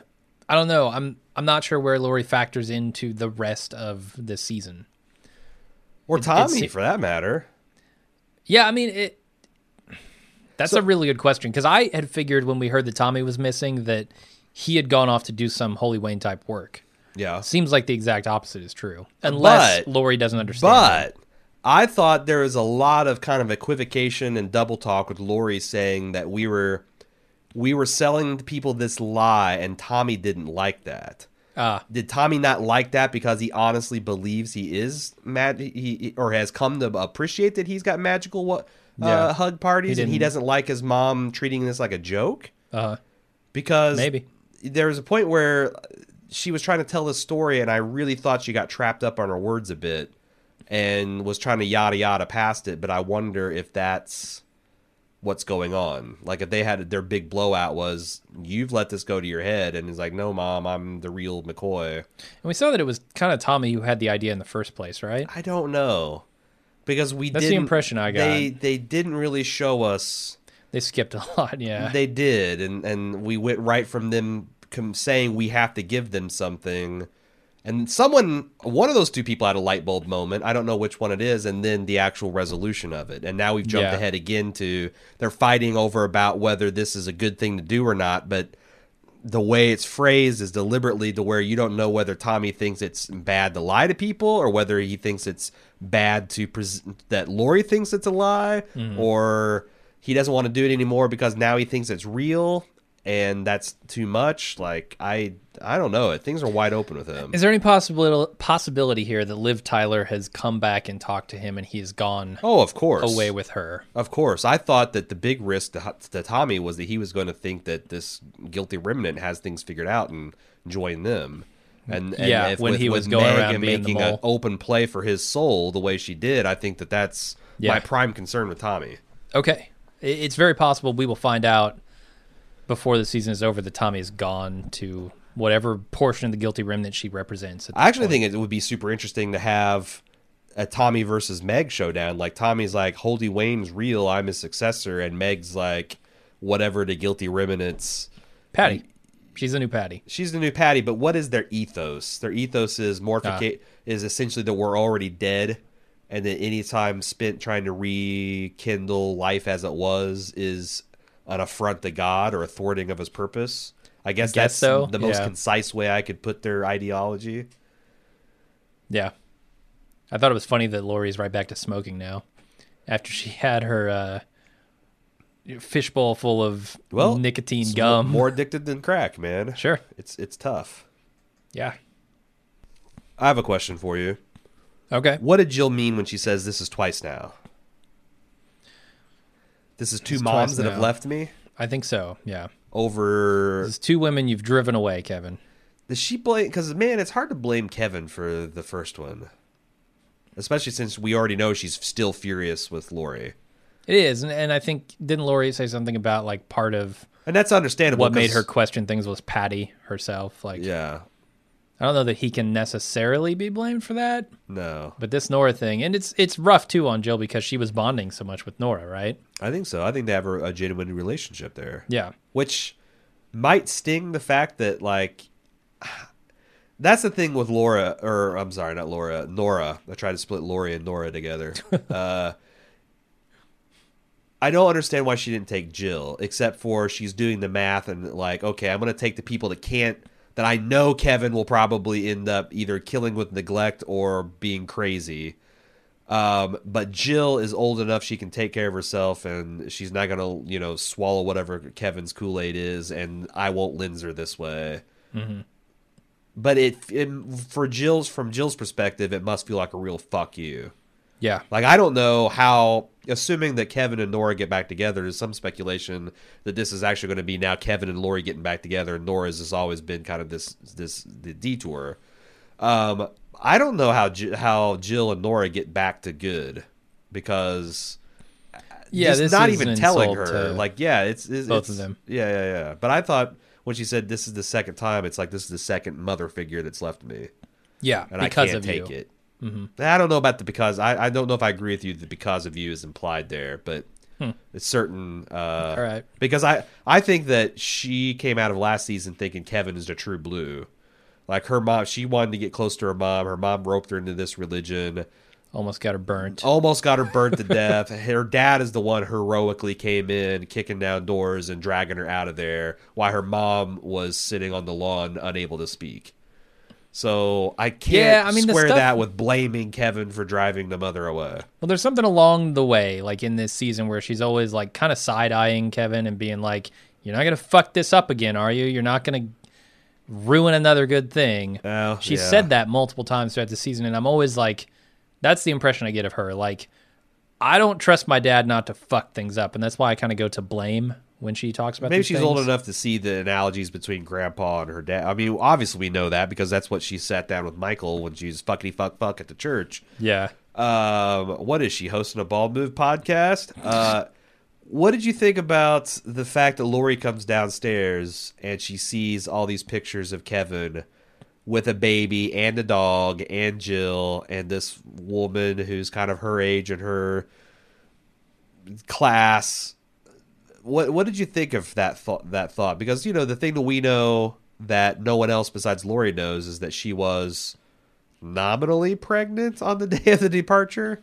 I don't know. I'm I'm not sure where Laurie factors into the rest of the season. Or It- Tommy, for that matter. Yeah, I mean it. That's a really good question because I had figured when we heard that Tommy was missing that he had gone off to do some Holy Wayne type work. Yeah. Seems like the exact opposite is true, unless But- Laurie doesn't understand. But I thought there was a lot of kind of equivocation and double talk with Laurie saying that we were we were selling people this lie and Tommy didn't like that. Ah, Did Tommy not like that because he honestly believes he is mad he, he or has come to appreciate that he's got magical what uh, Yeah. hug parties He and he doesn't like his mom treating this like a joke? uh, because Maybe. there was a point where she was trying to tell this story and i really thought she got trapped up on her words a bit and was trying to yada yada past it but i wonder if that's what's going on like if they had their big blowout was you've let this go to your head and it's like no mom i'm the real mccoy and we saw that it was kind of Tommy who had the idea in the first place, right? i don't know because we That's the impression I got. they they didn't really show us They skipped a lot, yeah. They did, and and we went right from them com- saying we have to give them something, and someone, one of those two people had a light bulb moment. I don't know which one it is, and then the actual resolution of it. And now we've jumped Yeah. ahead again to they're fighting over about whether this is a good thing to do or not, but. The way it's phrased is deliberately to where you don't know whether Tommy thinks it's bad to lie to people or whether he thinks it's bad to pres- that Laurie thinks it's a lie mm-hmm. or he doesn't want to do it anymore because now he thinks it's real and that's too much like i i don't know. Things are wide open with him. Is there any possibility possibility here that Liv Tyler has come back and talked to him and he's gone oh of course. away with her? of course. I thought that the big risk to, to tommy was that he was going to think that this guilty remnant has things figured out and join them. And, and Yeah, if, when with, he was going around Megan being making an open play for his soul the way she did i think that that's Yeah. my prime concern with tommy. Okay. It's very possible we will find out before the season is over that Tommy is gone to whatever portion of the guilty remnant she represents. I actually point. think it would be super interesting to have a Tommy versus Meg showdown. Like Tommy's like, Holy Wayne's real, I'm his successor, and Meg's like, whatever the guilty remnants. Patti. She's the new Patti. She's the new Patti, but what is their ethos? Their ethos is mortificate ah. is essentially that we're already dead, and that any time spent trying to rekindle life as it was is an affront to God or a thwarting of His purpose. I guess, guess that's so, the most yeah. concise way I could put their ideology. Yeah. I thought it was funny that Laurie's right back to smoking now after she had her uh, fishbowl full of Well, nicotine gum. More addicted than crack, man. Sure. It's it's tough. Yeah. I have a question for you. Okay. What did Jill mean when she says this is twice now? This is two It's moms that have left me I think so. Yeah. over. There's two women you've driven away, Kevin. Does she blame? Because man, it's hard to blame Kevin for the first one, especially since we already know she's still furious with Laurie, It is, and, and I think didn't Laurie say something about like part of and that's understandable. what made her question things was Patty herself. Like, Yeah. I don't know that he can necessarily be blamed for that, No, but this Nora thing, and it's it's rough too on Jill because she was bonding so much with Nora, right? I think so. I think they have a, a genuine relationship there. Yeah, which might sting the fact that like that's the thing with Laura or I'm sorry, not Laura, Nora. I tried to split Laurie and Nora together. uh I don't understand why she didn't take Jill, except for she's doing the math and like, okay, I'm gonna take the people that can't that I know Kevin will probably end up either killing with neglect or being crazy. Um, but Jill is old enough she can take care of herself, and she's not gonna, you know, swallow whatever Kevin's Kool Aid is, and I won't lens her this way. But it, it, for Jill's, from Jill's perspective, it must feel like a real fuck you. yeah, Like I don't know how, assuming that Kevin and Nora get back together, there's some speculation that this is actually going to be now Kevin and Laurie getting back together, and Nora's has always been kind of this this the detour. Um, I don't know how how Jill and Nora get back to good because yeah. just This not even telling her like yeah it's, it's both it's- of them. yeah yeah yeah. But I thought when she said this is the second time, it's like this is the second mother figure that's left me, Yeah, and because I can't of take you. it. I don't know about the because I, I don't know if I agree with you that because of you is implied there, but it's certain. Uh, All right. Because I I think that she came out of last season thinking Kevin is a true blue, like her mom. She wanted to get close to her mom. Her mom roped her into this religion. Almost got her burnt. Almost got her burnt to death. Her dad is the one heroically came in, kicking down doors and dragging her out of there, while her mom was sitting on the lawn, unable to speak. So I can't Yeah, I mean, square stuff- that with blaming Kevin for driving the mother away. Well, there's something along the way, like in this season, where she's always like kind of side eyeing Kevin and being like, "You're not gonna fuck this up again, are you? You're not gonna ruin another good thing." Oh, she yeah. said that multiple times throughout the season, and I'm always like, that's the impression I get of her. Like, I don't trust my dad not to fuck things up, and that's why I kind of go to blame when she talks about. Maybe she's old enough to see the analogies between grandpa and her dad. I mean, obviously we know that because that's what she sat down with Michael when she's fuckity fuck fuck at the church. Yeah. Um, what is she hosting a ball move podcast? Uh, what did you think about the fact that Laurie comes downstairs and she sees all these pictures of Kevin with a baby and a dog and Jill and this woman who's kind of her age and her class? What what did you think of that thought? That thought because you know the thing that we know that no one else besides Laurie knows is that she was nominally pregnant on the day of the departure.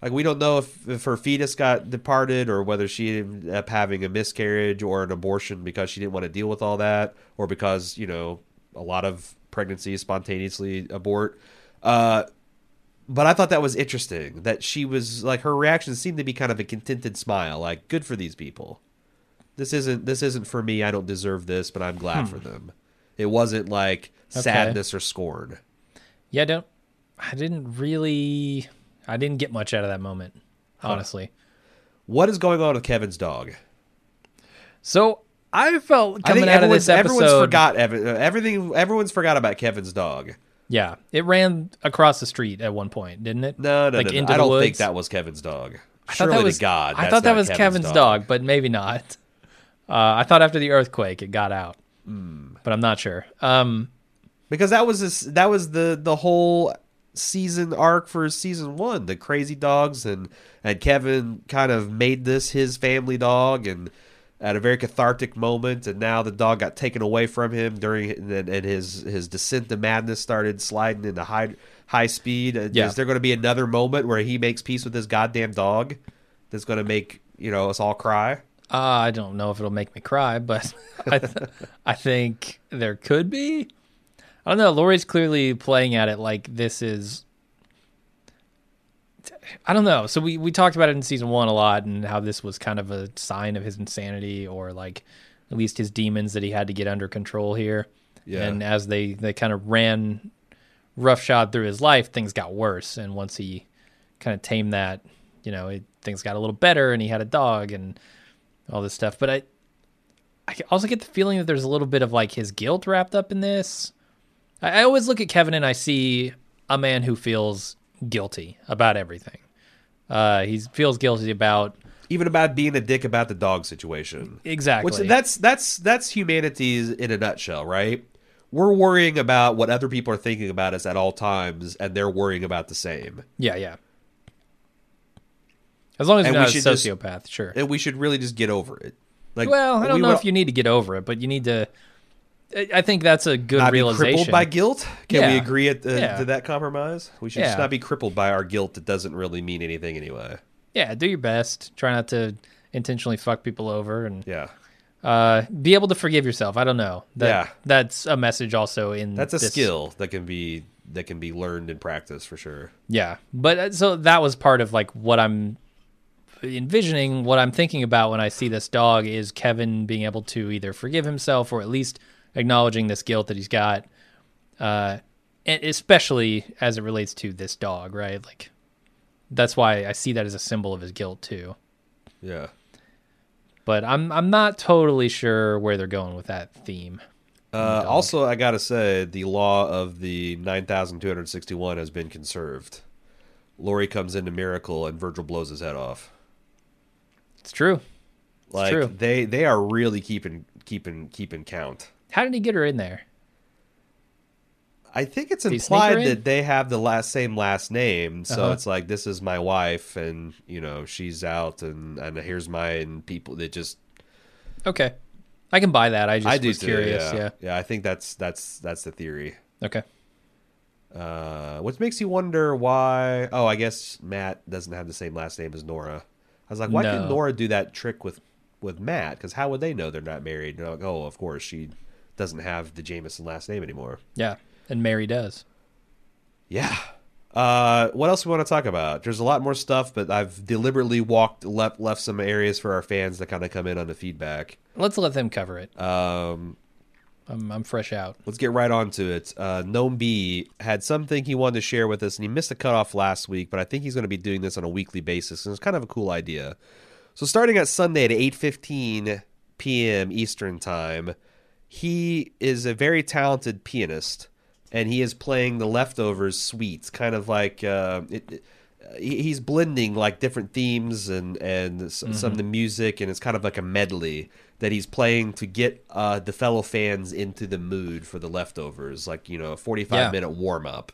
Like we don't know if, if her fetus got departed or whether she ended up having a miscarriage or an abortion because she didn't want to deal with all that or because you know a lot of pregnancies spontaneously abort. Uh, but I thought that was interesting that she was like her reaction seemed to be kind of a contented smile, like good for these people. This isn't this isn't for me. I don't deserve this, but I'm glad for them. It wasn't like Okay. sadness or scorn. Yeah. I Don't. I didn't really. I didn't get much out of that moment, honestly. What is going on with Kevin's dog? So I felt I coming think out of this episode. everyone's forgot uh, everything. Everyone's forgot about Kevin's dog. Yeah, it ran across the street at one point, didn't it? No, no, like no. no. into I don't woods? think that was Kevin's dog. I thought that was God, I thought that was Kevin's, dog. but maybe not. Uh, I thought after the earthquake it got out, Hmm. but I'm not sure. Um, because that was this, that was the the whole season arc for season one. The crazy dogs and and Kevin kind of made this his family dog and at a very cathartic moment. And now the dog got taken away from him during and, and his his descent to madness started sliding into high high speed. Yeah. Is there going to be another moment where he makes peace with his goddamn dog? That's going to make you know us all cry. uh, I don't know if it'll make me cry, but I, th- I think there could be. I don't know. Laurie's clearly playing at it like this is. I don't know. So we we talked about it in season one a lot, and how this was kind of a sign of his insanity, or like at least his demons that he had to get under control here. Yeah. And as they they kind of ran roughshod through his life, things got worse. And once he kind of tamed that, you know, it, things got a little better, and he had a dog and all this stuff. But I, I also get the feeling that there's a little bit of like his guilt wrapped up in this. I, I always look at Kevin and I see a man who feels guilty about everything. Uh, he feels guilty about Even about being a dick about the dog situation. exactly. Which that's that's that's humanity in a nutshell, right? We're worrying about what other people are thinking about us at all times, and they're worrying about the same. yeah, yeah. As long as And you're we not a should just- sociopath, sure. And we should really just get over it. Like, well, I don't we know if you need to get over it, but you need to. I think that's a good not be realization. crippled by guilt. Can we agree at the, Yeah. to that compromise? We should just not be crippled by our guilt that doesn't really mean anything anyway. yeah, do your best. Try not to intentionally fuck people over, and Yeah, uh, be able to forgive yourself. I don't know. That, Yeah. that's a message also in that's a this- skill that can be that can be learned and practiced for sure. Yeah, but uh, so that was part of like what I'm envisioning. What I'm thinking about when I see this dog is Kevin being able to either forgive himself or at least acknowledging this guilt that he's got, uh, and especially as it relates to this dog, right? Like that's why I see that as a symbol of his guilt too. Yeah. But I'm I'm not totally sure where they're going with that theme. Uh, also, I gotta say, the law of the nine thousand two hundred sixty-one has been conserved. Laurie comes into Miracle, and Virgil blows his head off. It's true. Like true. they they are really keeping keeping keeping count. How did he get her in there? I think it's he sneak her implied that they have the last same last name, so Uh-huh. it's like this is my wife, and you know she's out, and and here's my people. That just Okay, I can buy that. I just I do was too, curious. yeah. Yeah. yeah. I think that's that's that's the theory. Okay. Uh, which makes you wonder why. Oh, I guess Matt doesn't have the same last name as Nora. I was like, why No. couldn't Nora do that trick with with Matt? Because how would they know they're not married? They're like, oh, of course she doesn't have the Jamison last name anymore. Yeah, and Mary does. Yeah. Uh, what else we want to talk about? There's a lot more stuff, but I've deliberately walked left left some areas for our fans to kind of come in on the feedback. Let's let them cover it. Um, I'm, I'm fresh out. let's get right on to it. Uh, Gnome B had something he wanted to share with us, and he missed the cutoff last week, but I think he's going to be doing this on a weekly basis, and it's kind of a cool idea. So starting at Sunday at 8:15 p.m. Eastern Time, he is a very talented pianist, and he is playing the leftovers suites, kind of like uh, it. it- He's blending like different themes and and s- some of the music, and it's kind of like a medley that he's playing to get uh, the fellow fans into the mood for the leftovers, like you know, a forty five Yeah. minute warm up.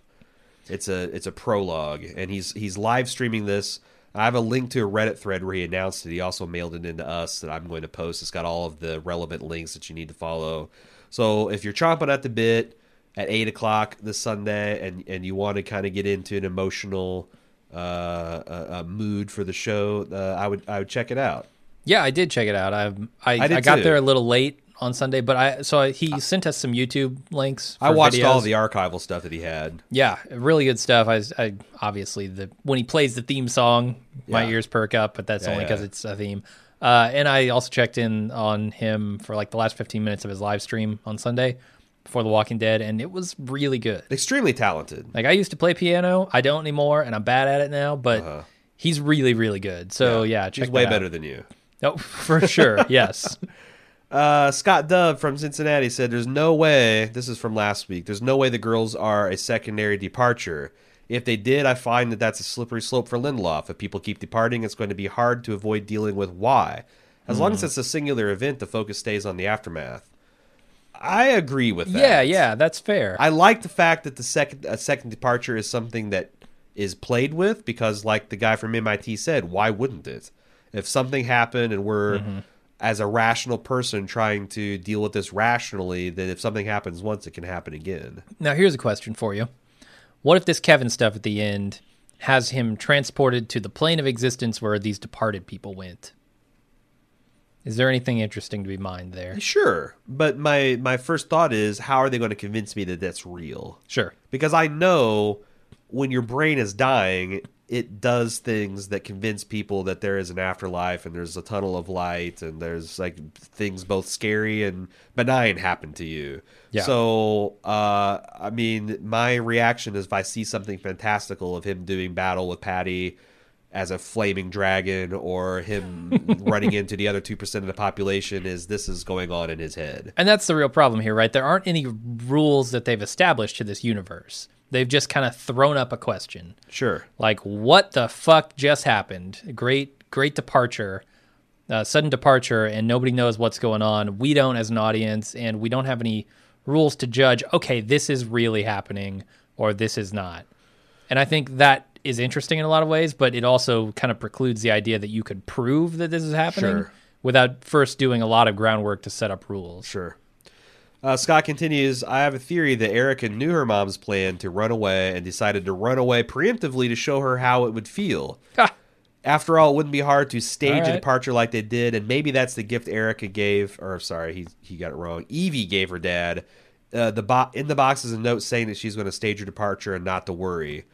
It's a it's a prologue, and he's he's live streaming this. I have a link to a Reddit thread where he announced it. He also mailed it into us that I'm going to post. It's got all of the relevant links that you need to follow. So if you're chomping at the bit at eight o'clock this Sunday, and and you want to kind of get into an emotional uh, uh, uh, mood for the show, uh, I would I would check it out. Yeah, I did check it out. I I, I I, got too. there a little late on Sunday, but I so he sent us some YouTube links. I for watched all the archival stuff that he had. Yeah, really good stuff. I, I obviously the when he plays the theme song, my ears perk up, but that's Yeah, only because yeah. it's a theme. Uh, and I also checked in on him for like the last 15 minutes of his live stream on Sunday before The Walking Dead, and it was really good. Extremely talented. Like I used to play piano, I don't anymore, and I'm bad at it now, but he's really, really good. So yeah, check Uh-huh. he's way that better than you. Oh, for sure. yes. Uh, Scott Dove from Cincinnati said, "There's no way. This is from last week. There's no way the girls are a secondary departure. If they did, I find that that's a slippery slope for Lindelof. If people keep departing, it's going to be hard to avoid dealing with why. As long Hmm. as it's a singular event, the focus stays on the aftermath. I agree with that. Yeah, yeah, that's fair. I like the fact that the second a second departure is something that is played with because, like the guy from MIT said, why wouldn't it? If something happened and we're Mm-hmm. As a rational person trying to deal with this rationally, then if something happens once, it can happen again. Now, here's a question for you. What if this Kevin stuff at the end has him transported to the plane of existence where these departed people went? Is there anything interesting to be mined there? Sure, but my my first thought is, how are they going to convince me that that's real? Sure. because I know when your brain is dying, it does things that convince people that there is an afterlife and there's a tunnel of light and there's like things both scary and benign happen to you. Yeah. So, uh, I mean, my reaction is if I see something fantastical of him doing battle with Patti as a flaming dragon or him running into the other 2% of the population is this is going on in his head. And that's the real problem here, right? There aren't any rules that they've established to this universe. They've just kind of thrown up a question. Sure. Like, what the fuck just happened? Great, great departure, uh, sudden departure, and nobody knows what's going on. We don't as an audience, and we don't have any rules to judge, okay, this is really happening or this is not. And I think that is interesting in a lot of ways, but it also kind of precludes the idea that you could prove that this is happening Sure. without first doing a lot of groundwork to set up rules. Sure. Uh, Scott continues, I have a theory that Erica knew her mom's plan to run away and decided to run away preemptively to show her how it would feel. After all, it wouldn't be hard to stage All a departure like they did, and maybe that's the gift Erica gave, or sorry, he he got it wrong. Evie gave her dad. Uh, the bo- in the box is a note saying that she's going to stage her departure and not to worry.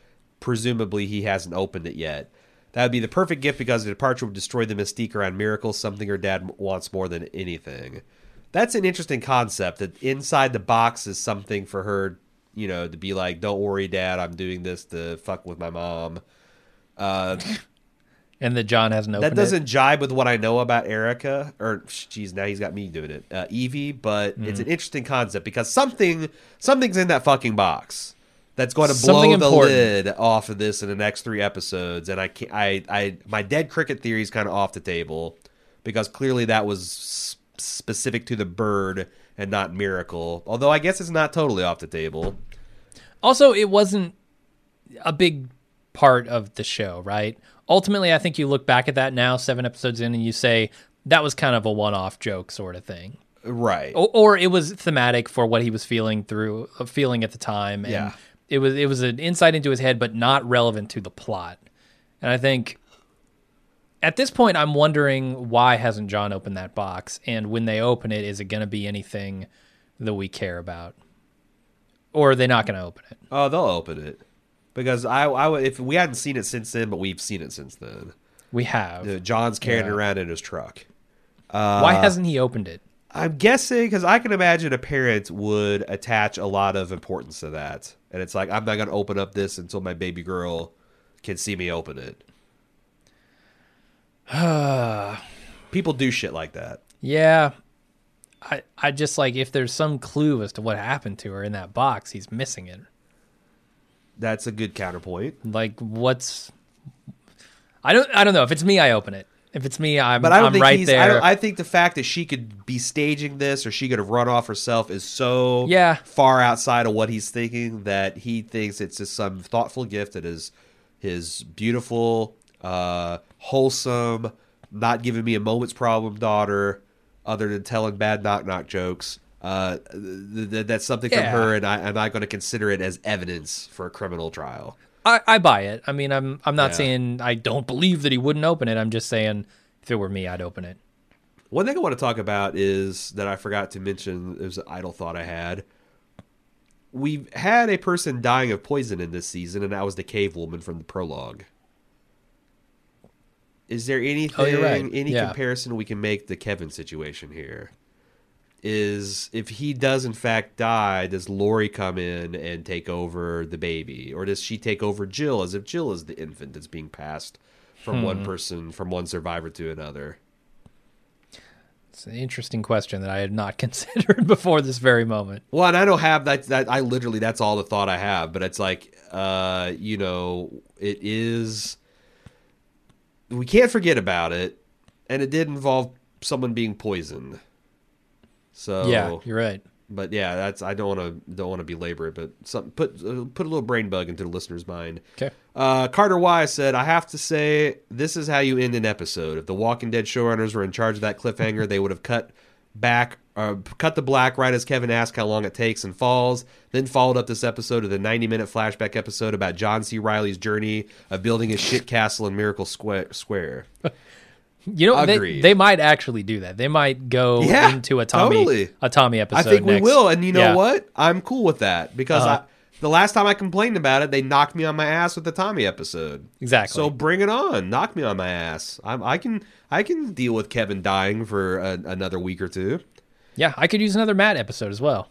Presumably, he hasn't opened it yet. That would be the perfect gift because the departure would destroy the mystique around miracles, something her dad wants more than anything. That's an interesting concept. That inside the box is something for her, you know, to be like, "Don't worry, Dad, I'm doing this to fuck with my mom." Uh, And that John hasn't opened that doesn't jibe with what I know about Erica, or geez, now he's got me doing it, uh, Evie. But it's an Mm. interesting concept because something something's in that fucking box that's going to Something blow the important. lid off of this in the next three episodes. And I can't, I, I, my dead cricket theory is kind of off the table because clearly that was specific to the bird and not Miracle. Although I guess it's not totally off the table. Also, it wasn't a big part of the show, right? Ultimately, I think you look back at that now, seven episodes in, and you say that was kind of a one-off joke sort of thing, Right. or, or it was thematic for what he was feeling through, uh, feeling at the time, and Yeah. it was it was an insight into his head, but not relevant to the plot. And I think at this point, I'm wondering why hasn't John opened that box, and when they open it, is it going to be anything that we care about, or are they not going to open it? Oh, they'll open it because I, I if we hadn't seen it since then, but we've seen it since then. We have. Uh, John's carrying it Yeah. around in his truck. why hasn't he opened it? I'm guessing because I can imagine a parent would attach a lot of importance to that, and it's like I'm not going to open up this until my baby girl can see me open it. People do shit like that. Yeah. I I just like if there's some clue as to what happened to her in that box, he's missing it. That's a good counterpoint. Like what's I don't I don't know. If it's me, I open it. If it's me, I'm But I don't I'm think right he's. there. I, don't, I think the fact that she could be staging this or she could have run off herself is so Yeah. far outside of what he's thinking that he thinks it's just some thoughtful gift that is his beautiful, uh, wholesome, not giving me a moment's problem daughter, other than telling bad knock knock jokes. Uh, th- th- that's something Yeah. from her, and I, I'm not going to consider it as evidence for a criminal trial. I, I buy it. I mean, I'm I'm not Yeah. saying I don't believe that he wouldn't open it. I'm just saying if it were me, I'd open it. One thing I want to talk about is that I forgot to mention. It was an idle thought I had. We've had a person dying of poison in this season, and that was the cave woman from the prologue. Is there anything, Oh, right. any Yeah. comparison we can make the Kevin situation here? Is if he does in fact die, does Laurie come in and take over the baby, or does she take over Jill as if Jill is the infant that's being passed from Hmm. one person, from one survivor to another? It's an interesting question that I had not considered before this very moment. Well, and I don't have that. That I literally that's all the thought I have. But it's like, uh, you know, it is. We can't forget about it, and it did involve someone being poisoned. So Yeah, you're right. but yeah, that's I don't want to don't want to belabor it, but some put uh, put a little brain bug into the listener's mind. Okay. Uh, Carter Wise said, "I have to say, this is how you end an episode. If the Walking Dead showrunners were in charge of that cliffhanger, they would have cut back, uh, cut the black right as Kevin asked how long it takes and falls. Then followed up this episode with a 90-minute flashback episode about John C. Reilly's journey of building his shit castle in Miracle Squa- Square. You know, they, they might actually do that. They might go Yeah, into a Tommy totally. a Tommy episode. I think we will, and you know Yeah. what? I'm cool with that because Uh-huh. I, the last time I complained about it, they knocked me on my ass with the Tommy episode. Exactly. So bring it on, knock me on my ass. I'm, I can I can deal with Kevin dying for a, another week or two. Yeah, I could use another Matt episode as well.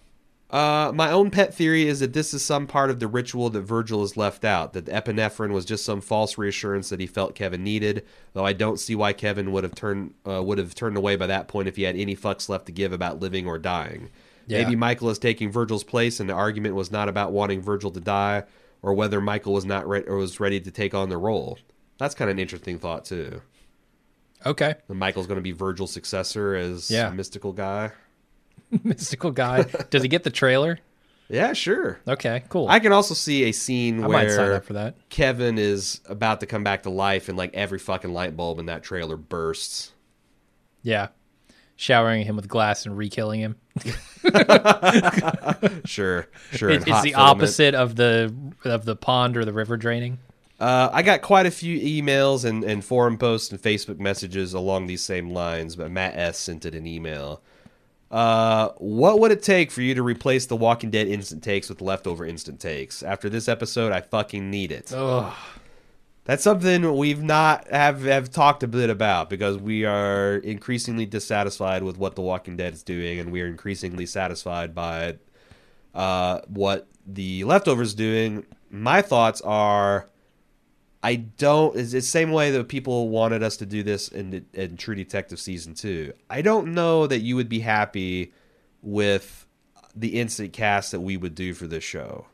Uh, my own pet theory is that this is some part of the ritual that Virgil has left out. That the epinephrine was just some false reassurance that he felt Kevin needed. Though I don't see why Kevin would have turned uh, would have turned away by that point if he had any fucks left to give about living or dying. Yeah. Maybe Michael is taking Virgil's place, and the argument was not about wanting Virgil to die, or whether Michael was not re- or was ready to take on the role. That's kind of an interesting thought too. Okay. That Michael's going to be Virgil's successor as Yeah. mystical guy. Mystical guy. Does he get the trailer? Yeah, sure. Okay, cool. I can also see a scene I where might sign up for that. Kevin is about to come back to life, and like every fucking light bulb in that trailer bursts. Yeah. Showering him with glass and re-killing him. Sure, sure. It- it's hot the filament. opposite of the of the pond or the river draining. Uh, I got quite a few emails and, and forum posts and Facebook messages along these same lines, but Matt S sent it an email. Uh, what would it take for you to replace the Walking Dead instant takes with leftover instant takes? After this episode, I fucking need it. Ugh. That's something we've not have have talked a bit about because we are increasingly dissatisfied with what The Walking Dead is doing, and we are increasingly satisfied by uh, what the leftovers doing. My thoughts are, I don't. It's the same way that people wanted us to do this in, in True Detective season two. I don't know that you would be happy with the instant cast that we would do for this show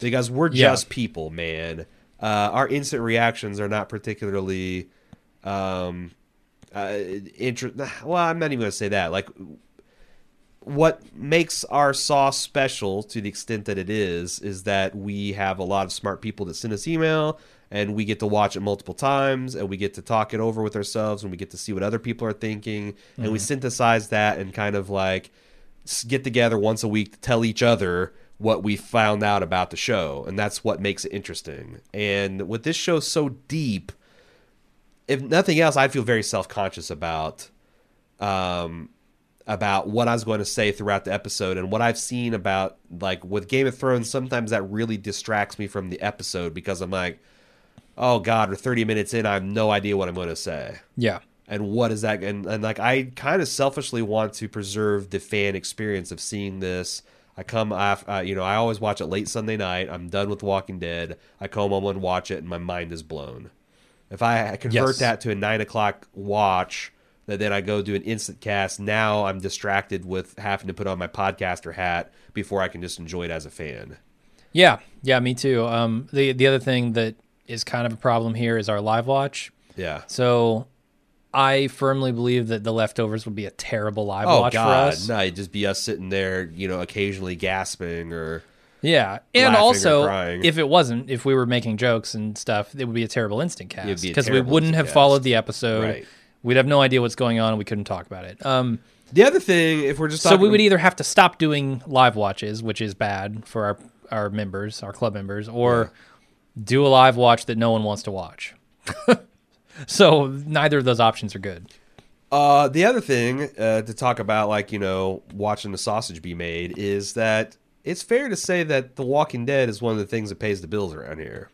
because we're Yeah. just people, man. Uh, our instant reactions are not particularly um, uh, inter- well, I'm not even going to say that. Like, what makes our sauce special to the extent that it is is that we have a lot of smart people that send us email and we get to watch it multiple times and we get to talk it over with ourselves and we get to see what other people are thinking and we synthesize that and kind of like get together once a week to tell each other what we found out about the show and that's what makes it interesting. And with this show so deep if nothing else i feel very self-conscious about um about what I was going to say throughout the episode and what I've seen about like with Game of Thrones sometimes that really distracts me from the episode because I'm like oh god we're 30 minutes in I have no idea what I'm going to say Yeah. and what is that and, and like I kind of selfishly want to preserve the fan experience of seeing this I come off uh, you know I always watch it late Sunday night I'm done with Walking Dead I come home and watch it and my mind is blown if I convert Yes. that to a nine o'clock watch that then I go do an instant cast now I'm distracted with having to put on my podcaster hat before I can just enjoy it as a fan Yeah. Yeah, me too. Um the the other thing that is kind of a problem here is our live watch. yeah So I firmly believe that the leftovers would be a terrible live oh watch god for us. no it'd just be us sitting there you know occasionally gasping or Yeah, and also if it wasn't, if we were making jokes and stuff, it would be a terrible instant cast because we wouldn't have cast. followed the episode. Right. We'd have no idea what's going on, and we couldn't talk about it. Um, The other thing, if we're just so we would either have to stop doing live watches, which is bad for our our members, our club members, or do a live watch that no one wants to watch. so neither of those options are good. uh, the other thing uh, to talk about, like you know, watching the sausage be made, is that it's fair to say that The Walking Dead is one of the things that pays the bills around here.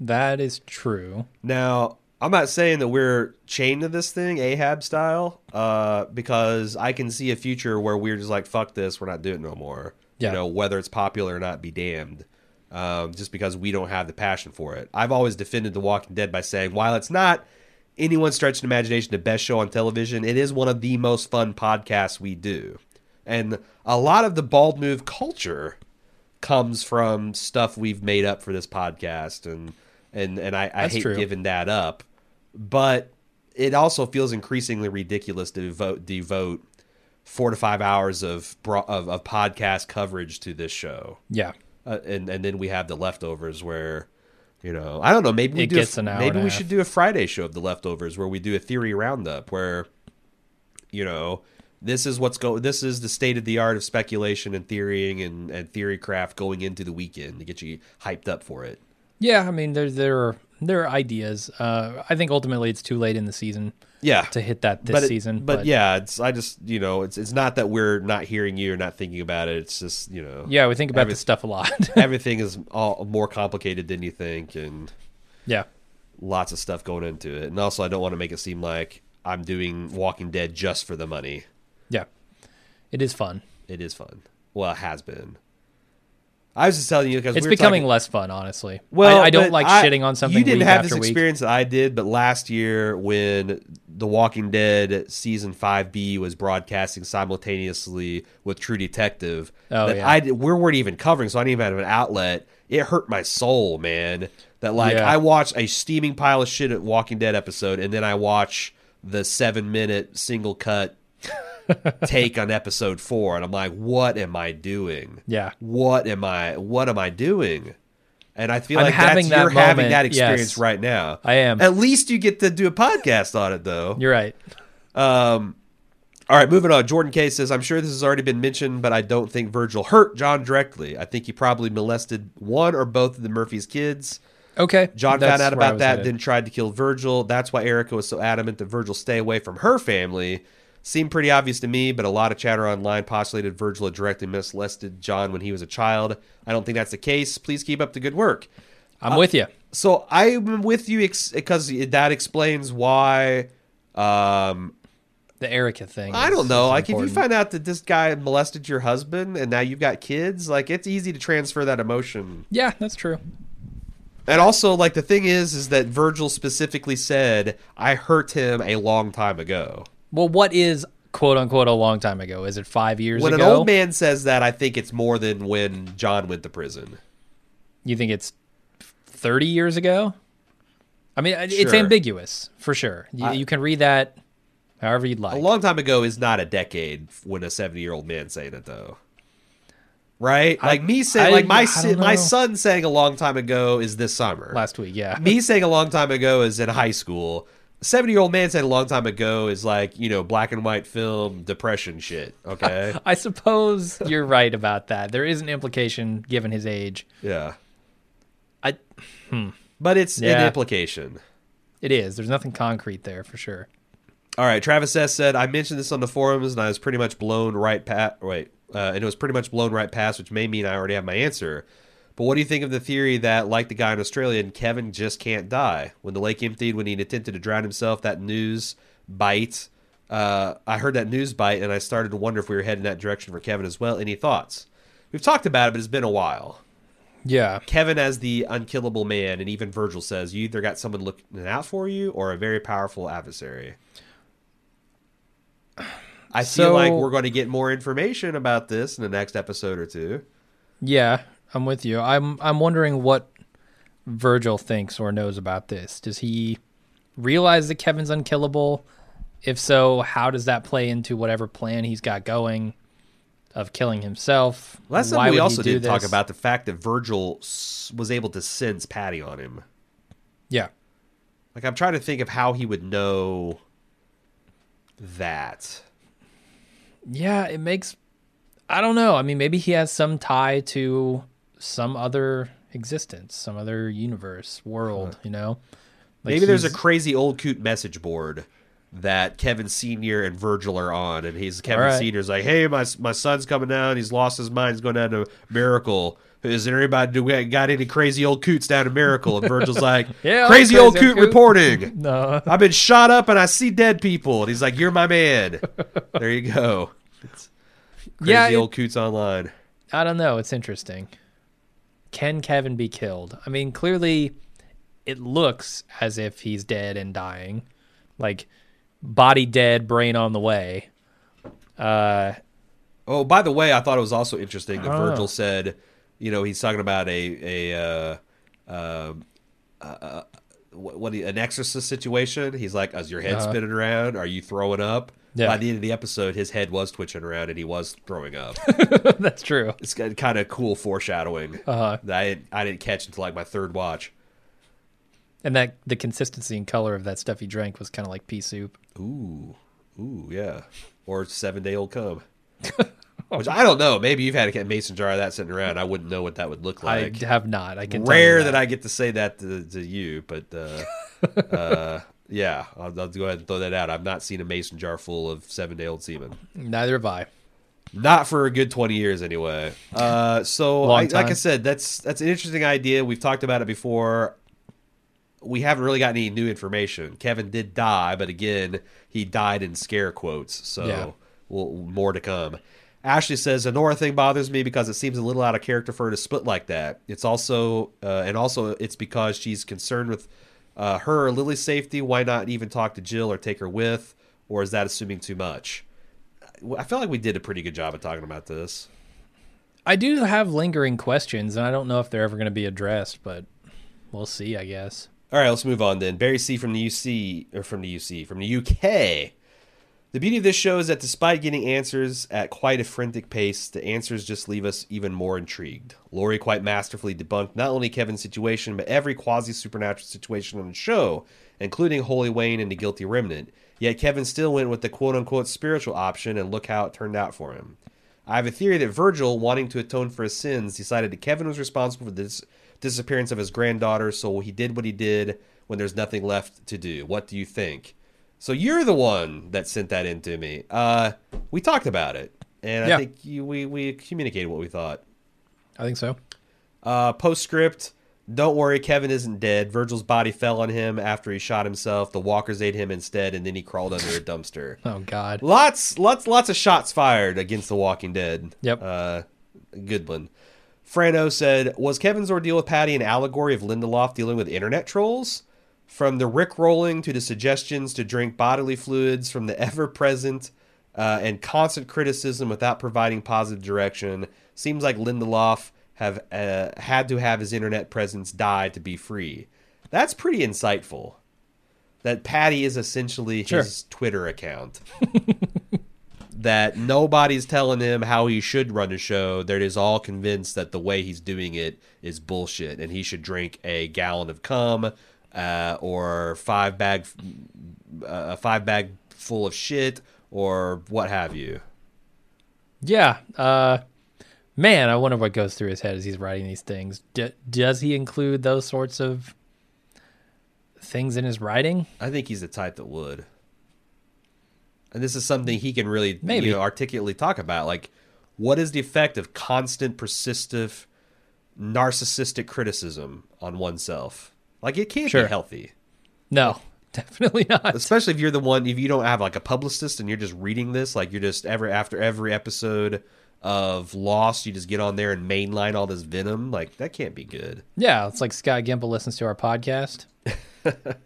That is true. Now, I'm not saying that we're chained to this thing, Ahab style, uh, because I can see a future where we're just like, fuck this, we're not doing it no more. Yeah. You know, whether it's popular or not, be damned. Um, just because we don't have the passion for it. I've always defended The Walking Dead by saying, while it's not anyone's stretched imagination the best show on television, it is one of the most fun podcasts we do. And a lot of the bald move culture comes from stuff we've made up for this podcast and and and I, I hate true. giving that up. But it also feels increasingly ridiculous to devote devote four to five hours of of, of podcast coverage to this show. Yeah. Uh, and and then we have the leftovers where you know I don't know maybe we It do a- an hour maybe we half. should do a Friday show of the leftovers where we do a theory roundup where you know this is what's go this is the state of the art of speculation and theorying and, and theory craft going into the weekend to get you hyped up for it. Yeah, I mean there there are there are ideas. Uh, I think ultimately it's too late in the season Yeah. to hit that this but it- season. but, yeah, it's I just you know it's it's not that we're not hearing you or not thinking about it. It's just you know yeah, we think about Every- this stuff a lot. everything is all more complicated than you think and yeah, lots of stuff going into it. And also, I don't want to make it seem like I'm doing Walking Dead just for the money. yeah, it is fun. It is fun. Well, it has been. I was just telling you because It's we becoming talking- less fun, honestly. Well, I, I don't like I- shitting on something. You didn't have this week. experience that I did, but last year when The Walking Dead season five B was broadcasting simultaneously with True Detective, Oh, that yeah. I we weren't even covering, so I didn't even have an outlet. It hurt my soul, man. That like Yeah. I watch a steaming pile of shit at Walking Dead episode, and then I watch the seven minute single cut take on episode four, and I'm like, what am I doing? Yeah. what am I what am I doing? And I feel I'm like having that's, that you're having that experience yes. right now. I am. At least you get to do a podcast on it though. You're right. Um all right, moving on. Jordan K says, I'm sure this has already been mentioned, but I don't think Virgil hurt John directly. I think he probably molested one or both of the Murphy's kids. Okay. John That's found out about that, headed. then tried to kill Virgil. That's why Erica was so adamant that Virgil stay away from her family. Seemed pretty obvious to me, but a lot of chatter online postulated Virgil had directly molested John when he was a child. I don't think that's the case. Please keep up the good work. I'm with you. So I'm with you ex- because that explains why. Um, The Erica thing. I don't know. Like, if you find out that this guy molested your husband and now you've got kids, like, it's easy to transfer that emotion Yeah, that's true. And also, like the thing is, is that Virgil specifically said, "I hurt him a long time ago." Well, what is quote unquote a long time ago? Is it five years When ago? an old man says that, I think it's more than when John went to prison. You think it's 30 years ago? I mean, it's ambiguous for sure. You, I- you can read that However you'd like. A long time ago is not a decade when a 70 year old man saying it though. Right? Like me saying, like my I my son saying a long time ago is this summer. Last week, yeah. me saying a long time ago is in high school. 70 year old man said a long time ago is like, you know, black and white film depression shit. Okay. I suppose you're right about that. There is an implication given his age. yeah. I hmm. But it's an implication. it is. There's nothing concrete there for sure. All right, Travis S said, I mentioned this on the forums and I was pretty much blown right past. Wait, uh, and it was pretty much blown right past, which may mean I already have my answer. But what do you think of the theory that, like the guy in Australia, Kevin just can't die? When the lake emptied, when he attempted to drown himself, that news bite. Uh, I heard that news bite and I started to wonder if we were heading that direction for Kevin as well. Any thoughts? We've talked about it, but it's been a while. Yeah. Kevin as the unkillable man, and even Virgil says you either got someone looking out for you or a very powerful adversary. I feel So- like we're going to get more information about this in the next episode or two. Yeah, I'm with you. I'm I'm wondering what Virgil thinks or knows about this. Does he realize that Kevin's unkillable? If so, how does that play into whatever plan he's got going of killing himself? Last Why time we also did talk about the fact that Virgil was able to sense Patti on him. Yeah. Like I'm trying to think of how he would know that. Yeah, it makes I don't know. I mean, maybe he has some tie to some other existence, some other universe, world, you know? Like Maybe there's a crazy old coot message board that Kevin Senior and Virgil are on, and he's Kevin right. Senior's like, "Hey, my my son's coming down. He's lost his mind. He's going down to Miracle. Is there anybody do we got any crazy old coots down to Miracle?" And Virgil's like, Yeah, "Crazy, crazy old old coot coot." reporting. No. I've been shot up and I see dead people." And he's like, "You're my man." there you go. It's crazy Yeah, it- old coots online. I don't know. It's interesting. Can Kevin be killed? I mean, clearly, it looks as if he's dead and dying, like body dead, brain on the way. Uh, Oh, by the way, I thought it was also interesting that Oh. Virgil said, you know, he's talking about a a uh, um, uh, uh, what, what an exorcist situation. He's like, "Is your head Uh-huh. spinning around? Are you throwing up?" Yeah. By the end of the episode, his head was twitching around and he was throwing up. that's true. it's kind of cool foreshadowing Uh-huh. that I didn't, I didn't catch until like my third watch. And that the consistency and color of that stuff he drank was kind of like pea soup. Ooh, ooh, yeah, or seven day old cum. Which I don't know. Maybe you've had a mason jar of that sitting around. I wouldn't know what that would look like. I have not. I can rare that. that. I get to say that to, to you, but uh, uh, yeah, I'll, I'll go ahead and throw that out. I've not seen a mason jar full of seven day old semen, Neither have I. not for a good twenty years anyway. Uh, so, I, like I said, that's that's an interesting idea. We've talked about it before. We haven't really got any new information. Kevin did die, but again, he died in scare quotes. So, Yeah. we'll, more to come. Ashley says Honora thing bothers me because it seems a little out of character for her to split like that. It's also uh, and also it's because she's concerned with uh, her or Lily's safety. Why not even talk to Jill or take her with? Or is that assuming too much? I feel like we did a pretty good job of talking about this. I do have lingering questions, and I don't know if they're ever going to be addressed, but we'll see. I guess. All right, let's move on then. Barry C from the UC or from the UC from the UK. The beauty of this show is that despite getting answers at quite a frantic pace, the answers just leave us even more intrigued. Laurie quite masterfully debunked not only Kevin's situation, but every quasi supernatural situation on the show, including Holy Wayne and the Guilty Remnant. Yet Kevin still went with the quote unquote spiritual option, and look how it turned out for him. I have a theory that Virgil, wanting to atone for his sins, decided that Kevin was responsible for the dis- disappearance of his granddaughter, so he did what he did when there's nothing left to do. What do you think? So you're the one that sent that in to me. Uh, we talked about it, and I think you, we we communicated what we thought. I think so. Uh, postscript. Don't worry, Kevin isn't dead. Virgil's body fell on him after he shot himself. The walkers ate him instead, and then he crawled under a dumpster. Oh God. Lots, lots, lots of shots fired against The Walking Dead. Yep. Uh, good one. Frano said, "Was Kevin's ordeal with Patti an allegory of Lindelof dealing with internet trolls? From the rick rolling to the suggestions to drink bodily fluids, from the ever-present uh, and constant criticism without providing positive direction, seems like Lindelof have uh, had to have his internet presence die to be free. That's pretty insightful." that Patti is essentially Sure. his Twitter account. that nobody's telling him how he should run a show. They're just all convinced that the way he's doing it is bullshit, and he should drink a gallon of cum uh, or five bag uh, a five bag full of shit or what have you. Yeah. Uh, man, I wonder what goes through his head as he's writing these things. D- does he include those sorts of things in his writing? I think he's the type that would. And this is something he can really Maybe. you know, articulately talk about. Like, what is the effect of constant, persistent, narcissistic criticism on oneself? Like, it can't Sure. be healthy. No, definitely not. Especially if you're the one, if you don't have like a publicist and you're just reading this, like you're just every after every episode of Lost, you just get on there and mainline all this venom. Like, that can't be good. Yeah, it's like Scott Gimple listens to our podcast.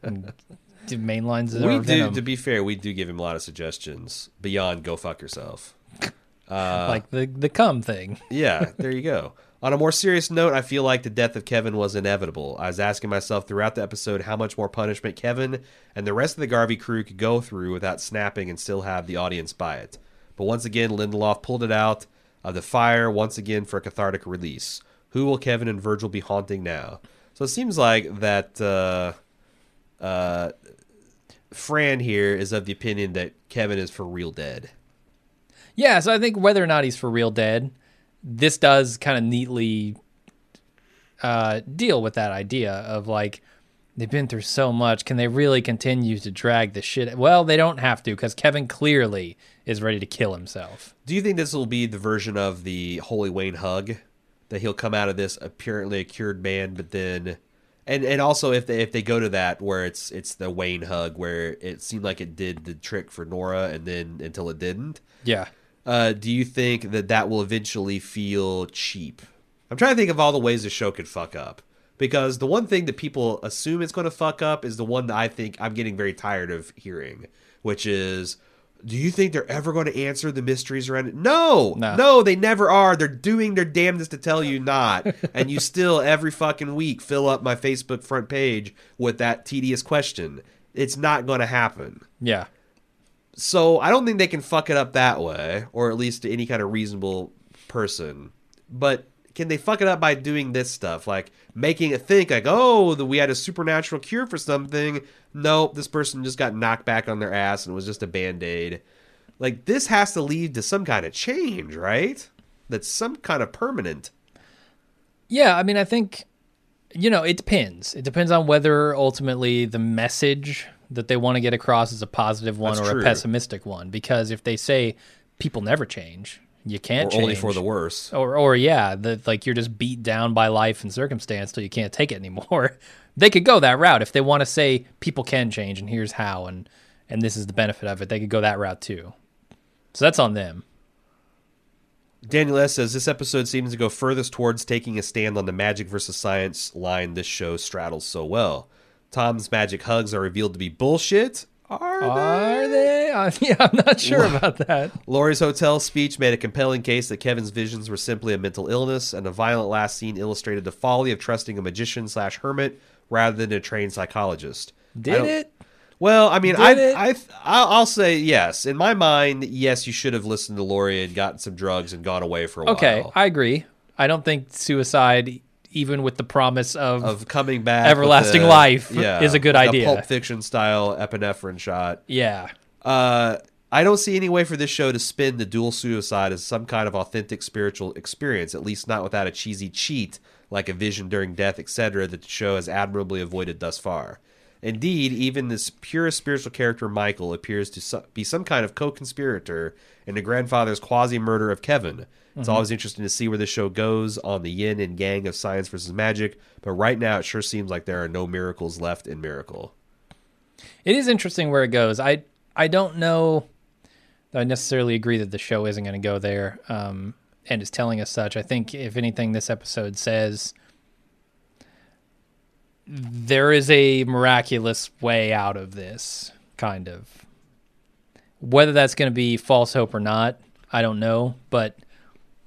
and do main lines of we do, venom. to be fair, we do give him a lot of suggestions beyond go fuck yourself. like the the cum thing. Yeah, there you go. On a more serious note, I feel like the death of Kevin was inevitable. I was asking myself throughout the episode how much more punishment Kevin and the rest of the Garvey crew could go through without snapping and still have the audience buy it. But once again, Lindelof pulled it out of the fire once again for a cathartic release. Who will Kevin and Virgil be haunting now? So it seems like that uh, uh, Fran here is of the opinion that Kevin is for real dead. Yeah, so I think whether or not he's for real dead, this does kind of neatly uh, deal with that idea of like they've been through so much. Can they really continue to drag the shit? Well, they don't have to because Kevin clearly is ready to kill himself. Do you think this will be the version of the Holy Wayne hug? That he'll come out of this apparently a cured man, but then, and and also if they if they go to that where it's it's the Wayne hug where it seemed like it did the trick for Nora and then until it didn't. Yeah. Uh, do you think that that will eventually feel cheap? I'm trying to think of all the ways the show could fuck up. Because the one thing that people assume it's going to fuck up is the one that I think I'm getting very tired of hearing, which is, do you think they're ever going to answer the mysteries around it? No, No. no, they never are. They're doing their damnedest to tell you not. and you still, every fucking week, fill up my Facebook front page with that tedious question. It's not going to happen. Yeah. So I don't think they can fuck it up that way, or at least to any kind of reasonable person. But can they fuck it up by doing this stuff, like making it think like, oh, the, we had a supernatural cure for something? Nope, this person just got knocked back on their ass and it was just a band aid. Like this has to lead to some kind of change, right? That's some kind of permanent. Yeah, I mean, I think, you know, it depends. It depends on whether ultimately the message that they want to get across is a positive one That's or true. a pessimistic one. Because if they say people never change, you can't Or change. only for the worse. or or yeah, that like you're just beat down by life and circumstance till you can't take it anymore. they could go that route if they want to say people can change and here's how and and this is the benefit of it. They could go that route too. So that's on them. Daniel S says this episode seems to go furthest towards taking a stand on the magic versus science line this show straddles so well. Tom's magic hugs are revealed to be bullshit. Are, Are they? they? Uh, yeah, I'm not sure about that. Laurie's hotel speech made a compelling case that Kevin's visions were simply a mental illness, and a violent last scene illustrated the folly of trusting a magician slash hermit rather than a trained psychologist. Did it? Well, I mean, Did I, it? I, I'll I'll say yes. In my mind, yes, you should have listened to Laurie and gotten some drugs and gone away for a Okay, while. Okay, I agree. I don't think suicide, even with the promise of, of coming back, Everlasting life is a good like idea. Pulp Fiction style epinephrine shot. yeah, Uh, I don't see any way for this show to spin the dual suicide as some kind of authentic spiritual experience, at least not without a cheesy cheat like a vision during death, etc., that the show has admirably avoided thus far. Indeed, even this purest spiritual character, Michael, appears to be some kind of co conspirator in the grandfather's quasi murder of Kevin. It's always interesting to see where this show goes on the yin and yang of science versus magic, but right now it sure seems like there are no miracles left in Miracle. it is interesting where it goes. I I don't know that I necessarily agree that the show isn't going to go there, um, and is telling us such. I think if anything, this episode says there is a miraculous way out of this, kind of. Whether that's going to be false hope or not, I don't know, but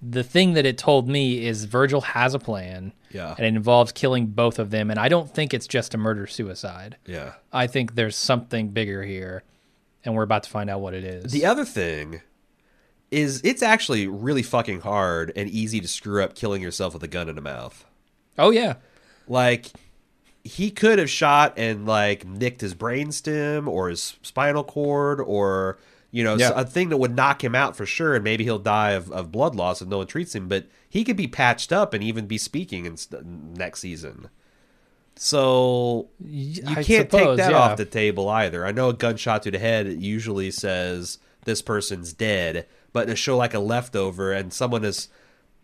the thing that it told me is Virgil has a plan. Yeah. And it involves killing both of them. And I don't think it's just a murder suicide. Yeah. I think there's something bigger here. And we're about to find out what it is. The other thing is it's actually really fucking hard and easy to screw up killing yourself with a gun in the mouth. oh, yeah. Like he could have shot and like nicked his brainstem or his spinal cord or you know Yeah. a thing that would knock him out for sure and maybe he'll die of, of blood loss if no one treats him but he could be patched up and even be speaking in st- next season so you I can't suppose, take that yeah. off the table either i know a gunshot to the head usually says this person's dead but in a show like a leftover and someone is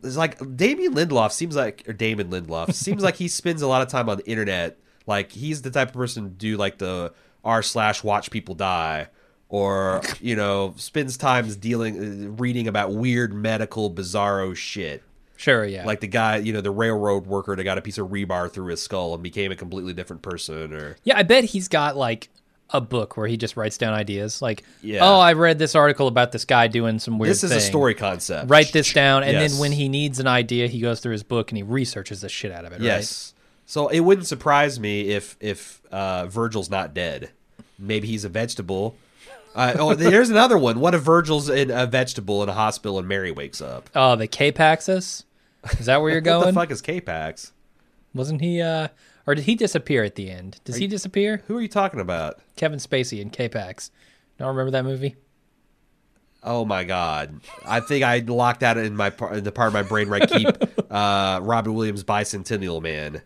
it's like Damien Lindelof seems like or Damon Lindelof seems like he spends a lot of time on the internet. Like he's the type of person to do like the r slash watch people die, or you know spends times dealing reading about weird medical bizarro shit. Sure, yeah. Like the guy, you know, the railroad worker that got a piece of rebar through his skull and became a completely different person, or Yeah, I bet he's got like a book where he just writes down ideas. Like, Yeah. oh, I read this article about this guy doing some weird this is a story concept. Write this down, and Yes. then when he needs an idea, he goes through his book and he researches the shit out of it. Yes. So it wouldn't surprise me if if uh, Virgil's not dead. Maybe he's a vegetable. Uh, oh, there's another one. What if Virgil's in a vegetable in a hospital and Mary wakes up? Oh, the K-Paxis? Is that where you're What going? the fuck is K-Pax? Wasn't he? uh Or did he disappear at the end? Does he disappear? Who are you talking about? Kevin Spacey in K-Pax. Don't remember that movie? Oh my god! I think I locked that in my in the part of my brain where I keep uh, Robin Williams Bicentennial Man.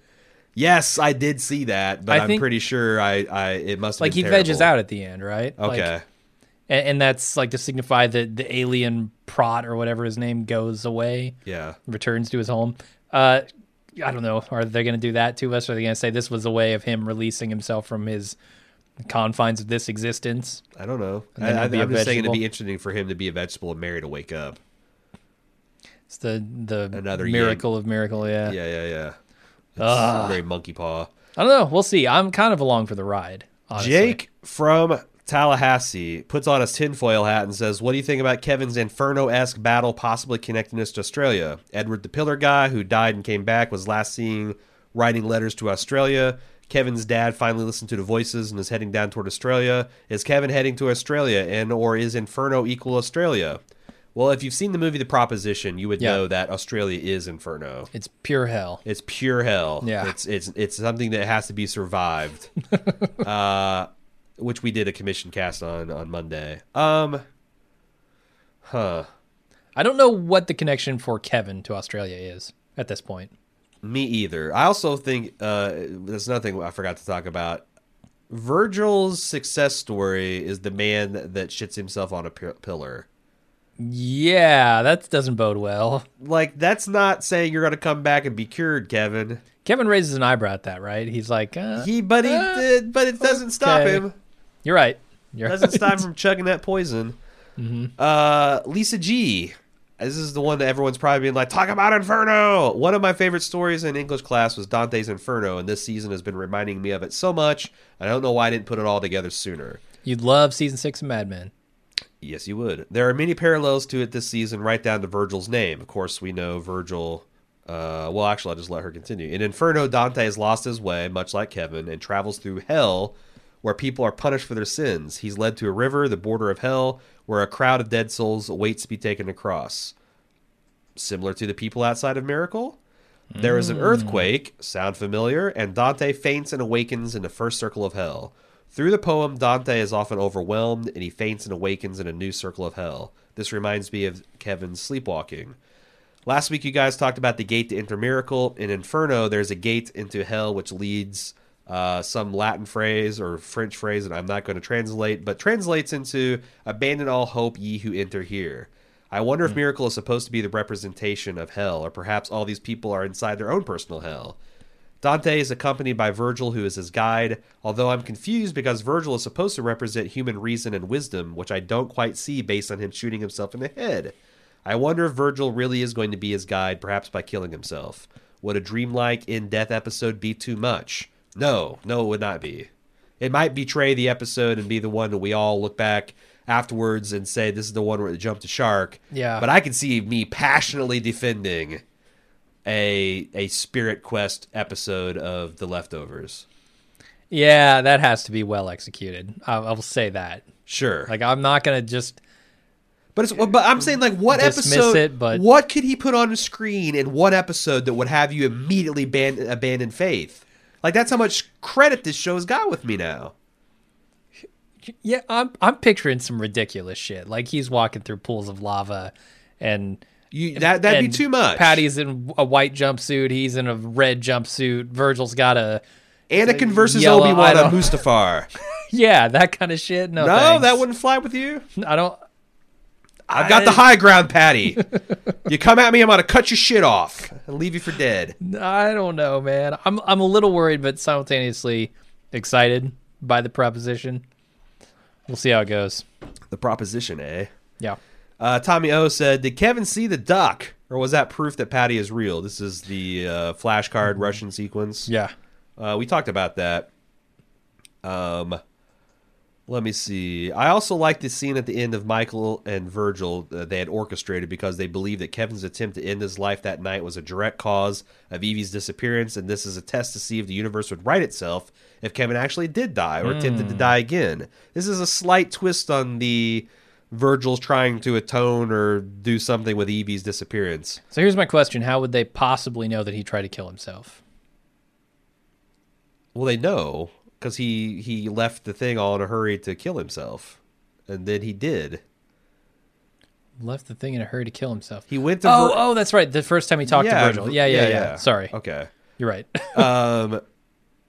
Yes, I did see that, but I I'm think- pretty sure I, I it must have Like he terrible. out at the end, right? Like- Okay, and, and that's like to signify that the alien prot or whatever his name goes away. yeah. returns to his home. Uh, I don't know. Are they going to do that to us? Or are they going to say this was a way of him releasing himself from his confines of this existence? I don't know. I, then I, he'll be a I'm just saying it'd be interesting for him to be a vegetable and Mary to wake up. It's the the Another miracle of miracle. Yeah. Yeah, yeah, yeah. It's very monkey paw. I don't know. We'll see. I'm kind of along for the ride. Honestly. Jake from Tallahassee puts on his tinfoil hat and says, What do you think about Kevin's Inferno esque battle possibly connecting us to Australia? Edward the Pillar guy, who died and came back, was last seen writing letters to Australia. Kevin's dad finally listened to the voices and is heading down toward Australia. Is Kevin heading to Australia and or is Inferno equal Australia? Well, if you've seen the movie The Proposition, you would Yeah. know that Australia is Inferno. It's pure hell. It's pure hell. Yeah. It's it's it's something that has to be survived. uh which we did a commission cast on on Monday. Um huh. I don't know what the connection for Kevin to Australia is at this point. Me either. I also think uh there's nothing I forgot to talk about. Virgil's success story is the man that shits himself on a pillar. Yeah, that doesn't bode well. Like that's not saying you're going to come back and be cured, Kevin. Kevin raises an eyebrow at that, right? He's like, uh, He but he Uh, did, but it doesn't stop him. "You're right. You're doesn't stop from chugging that poison. Uh, Lisa G. This is the one that everyone's probably been like, talk about Inferno. One of my favorite stories in English class was Dante's Inferno, and this season has been reminding me of it so much. I don't know why I didn't put it all together sooner. You'd love season six of Mad Men. Yes, you would. There are many parallels to it this season, right down to Virgil's name. Of course, we know Virgil. Uh, well, actually, I'll just let her continue. In Inferno, Dante has lost his way, much like Kevin, and travels through hell, where people are punished for their sins. He's led to a river, the border of hell, where a crowd of dead souls awaits to be taken across. Similar to the people outside of Miracle, there is an hmm. earthquake, sound familiar, and Dante faints and awakens in the first circle of hell. Through the poem, Dante is often overwhelmed and he faints and awakens in a new circle of hell. This reminds me of Kevin's sleepwalking. Last week, you guys talked about the gate to enter miracle. In Inferno, there's a gate into hell which leads uh, some Latin phrase or French phrase that I'm not going to translate, but translates into abandon all hope, ye who enter here. I wonder if miracle is supposed to be the representation of hell, or perhaps all these people are inside their own personal hell. Dante is accompanied by Virgil, who is his guide, although I'm confused because Virgil is supposed to represent human reason and wisdom, which I don't quite see based on him shooting himself in the head. I wonder if Virgil really is going to be his guide, perhaps by killing himself. Would a dreamlike in death episode be too much? No, no, it would not be. It might betray the episode and be the one that we all look back afterwards and say this is the one where it jumped a shark. Yeah. But I can see me passionately defending a a Spirit Quest episode of The Leftovers. Yeah, that has to be well executed. I, I will say that. Sure. Like, I'm not gonna just. But it's but I'm saying like what episode it, but- what could he put on the screen in one episode that would have you immediately ban- abandon faith? Like that's how much credit this show's got with me now. Yeah, I'm. I'm picturing some ridiculous shit. Like he's walking through pools of lava, and You that that'd be too much. Patti's in a white jumpsuit. He's in a red jumpsuit. Virgil's got a Anakin versus Yellow, Obi Wan on Mustafar. yeah, that kind of shit. No, no, thanks. that wouldn't fly with you. I don't. I've got the high ground, Patti. you come at me, I'm gonna cut your shit off and leave you for dead. I don't know, man. I'm I'm a little worried, but simultaneously excited by the proposition. We'll see how it goes. The proposition, eh? Yeah. Uh, Tommy O said, "Did Kevin see the duck, or was that proof that Patti is real?" This is the uh, flashcard Russian sequence. Yeah. Uh, we talked about that. Um, let me see. I also like the scene at the end of Michael and Virgil uh, they had orchestrated because they believe that Kevin's attempt to end his life that night was a direct cause of Evie's disappearance, and this is a test to see if the universe would right itself if Kevin actually did die or attempted to die again. This is a slight twist on the Virgil's trying to atone or do something with Evie's disappearance. So here's my question: How would they possibly know that he tried to kill himself? Well, they know because he he left the thing all in a hurry to kill himself, and then he did. Left the thing in a hurry to kill himself. He went to Oh, Vir- oh, that's right. The first time he talked Yeah, to Virgil. Yeah, yeah, yeah. Sorry, Okay. you're right. Um,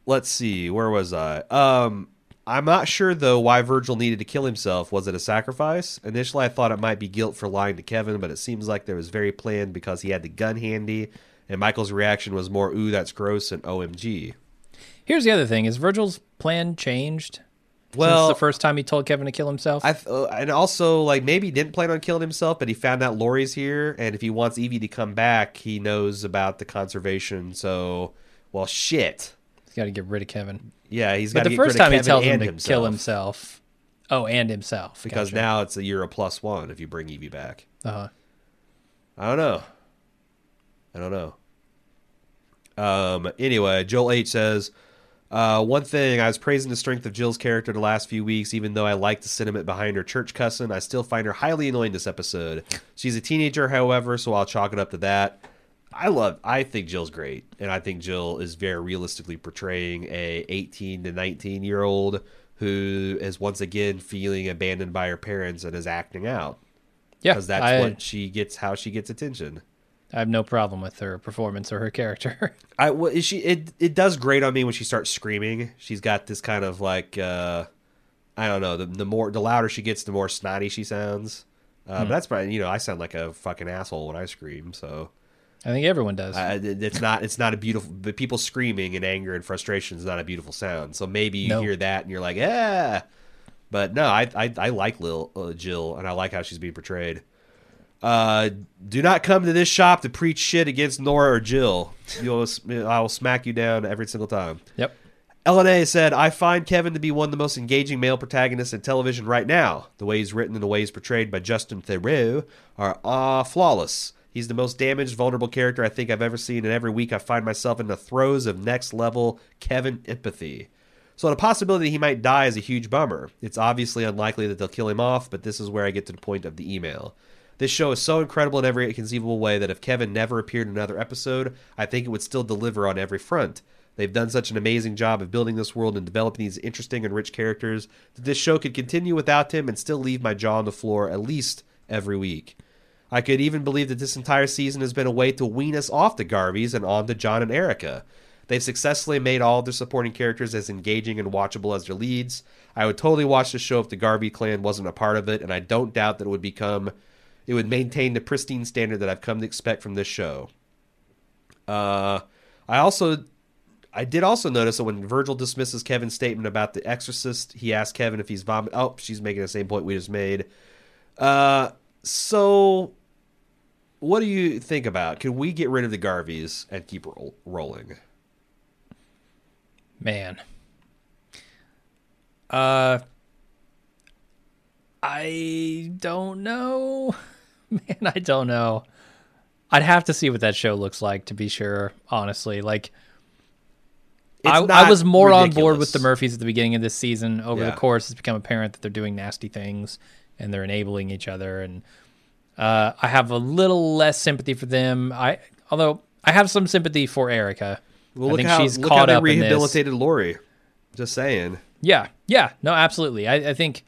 let's see. Where was I? Um, I'm not sure though why Virgil needed to kill himself. Was it a sacrifice? Initially, I thought it might be guilt for lying to Kevin, but it seems like there was very planned because he had the gun handy, and Michael's reaction was more "Ooh, that's gross" and "OMG." Here's the other thing: Is Virgil's plan changed? Well, since the first time he told Kevin to kill himself. I th- uh, and also like maybe he didn't plan on killing himself, but he found out Laurie's here, and if he wants Evie to come back, he knows about the conservation. So, well, shit. He's got to get rid of Kevin. Yeah, he's But got the to first rid time he tells him to kill himself. Oh, and himself. because Gotcha. now it's a year of plus one if you bring Evie back. Uh-huh. I don't know. I don't know. Um. Anyway, Joel H says, uh, one thing I was praising the strength of Jill's character the last few weeks, even though I like the sentiment behind her church cussing. I still find her highly annoying this episode. She's a teenager, however, so I'll chalk it up to that. I love. I think Jill's great, and I think Jill is very realistically portraying a 18 to 19 year old who is once again feeling abandoned by her parents and is acting out Yeah, because that's I, what she gets. How she gets attention. I have no problem with her performance or her character. I well, is she it it does great on me when she starts screaming. She's got this kind of like uh I don't know, the the more the louder she gets, the more snotty she sounds. Uh, But that's probably you know I sound like a fucking asshole when I scream. So I think everyone does. I, it's not it's not a beautiful. But people screaming in anger and frustration is not a beautiful sound. So maybe you No. hear that and you're like, yeah. But no, I I, I like Lil uh, Jill and I like how she's being portrayed. Uh, do not come to this shop to preach shit against Nora or Jill. You'll I will smack you down every single time. yep. LNA said, I find Kevin to be one of the most engaging male protagonists in television right now. The way he's written and the way he's portrayed by Justin Theroux are uh, flawless. He's the most damaged, vulnerable character I think I've ever seen, and every week I find myself in the throes of next level Kevin empathy. So the possibility he might die is a huge bummer. It's obviously unlikely that they'll kill him off, but this is where I get to the point of the email. This show is so incredible in every conceivable way that if Kevin never appeared in another episode, I think it would still deliver on every front. They've done such an amazing job of building this world and developing these interesting and rich characters that this show could continue without him and still leave my jaw on the floor at least every week. I could even believe that this entire season has been a way to wean us off the Garveys and on to John and Erica. They've successfully made all their supporting characters as engaging and watchable as their leads. I would totally watch the show if the Garvey clan wasn't a part of it, and I don't doubt that it would become it would maintain the pristine standard that I've come to expect from this show. Uh, I also I did also notice that when Virgil dismisses Kevin's statement about the Exorcist, he asks Kevin if he's vomit. Oh, she's making the same point we just made. Uh, so what do you think about? Can we get rid of the Garveys and keep roll- rolling? Man. Uh I don't know. Man, I don't know. I'd have to see what that show looks like to be sure, honestly. Like I, I was more on board with the Murphys at the beginning of this season. Over Yeah. the course, it's become apparent that they're doing nasty things and they're enabling each other. And uh, I have a little less sympathy for them. I although I have some sympathy for Erica. Well, I think how she's caught up in this. rehabilitated Laurie. Just saying. Yeah, yeah, no, absolutely. I, I think,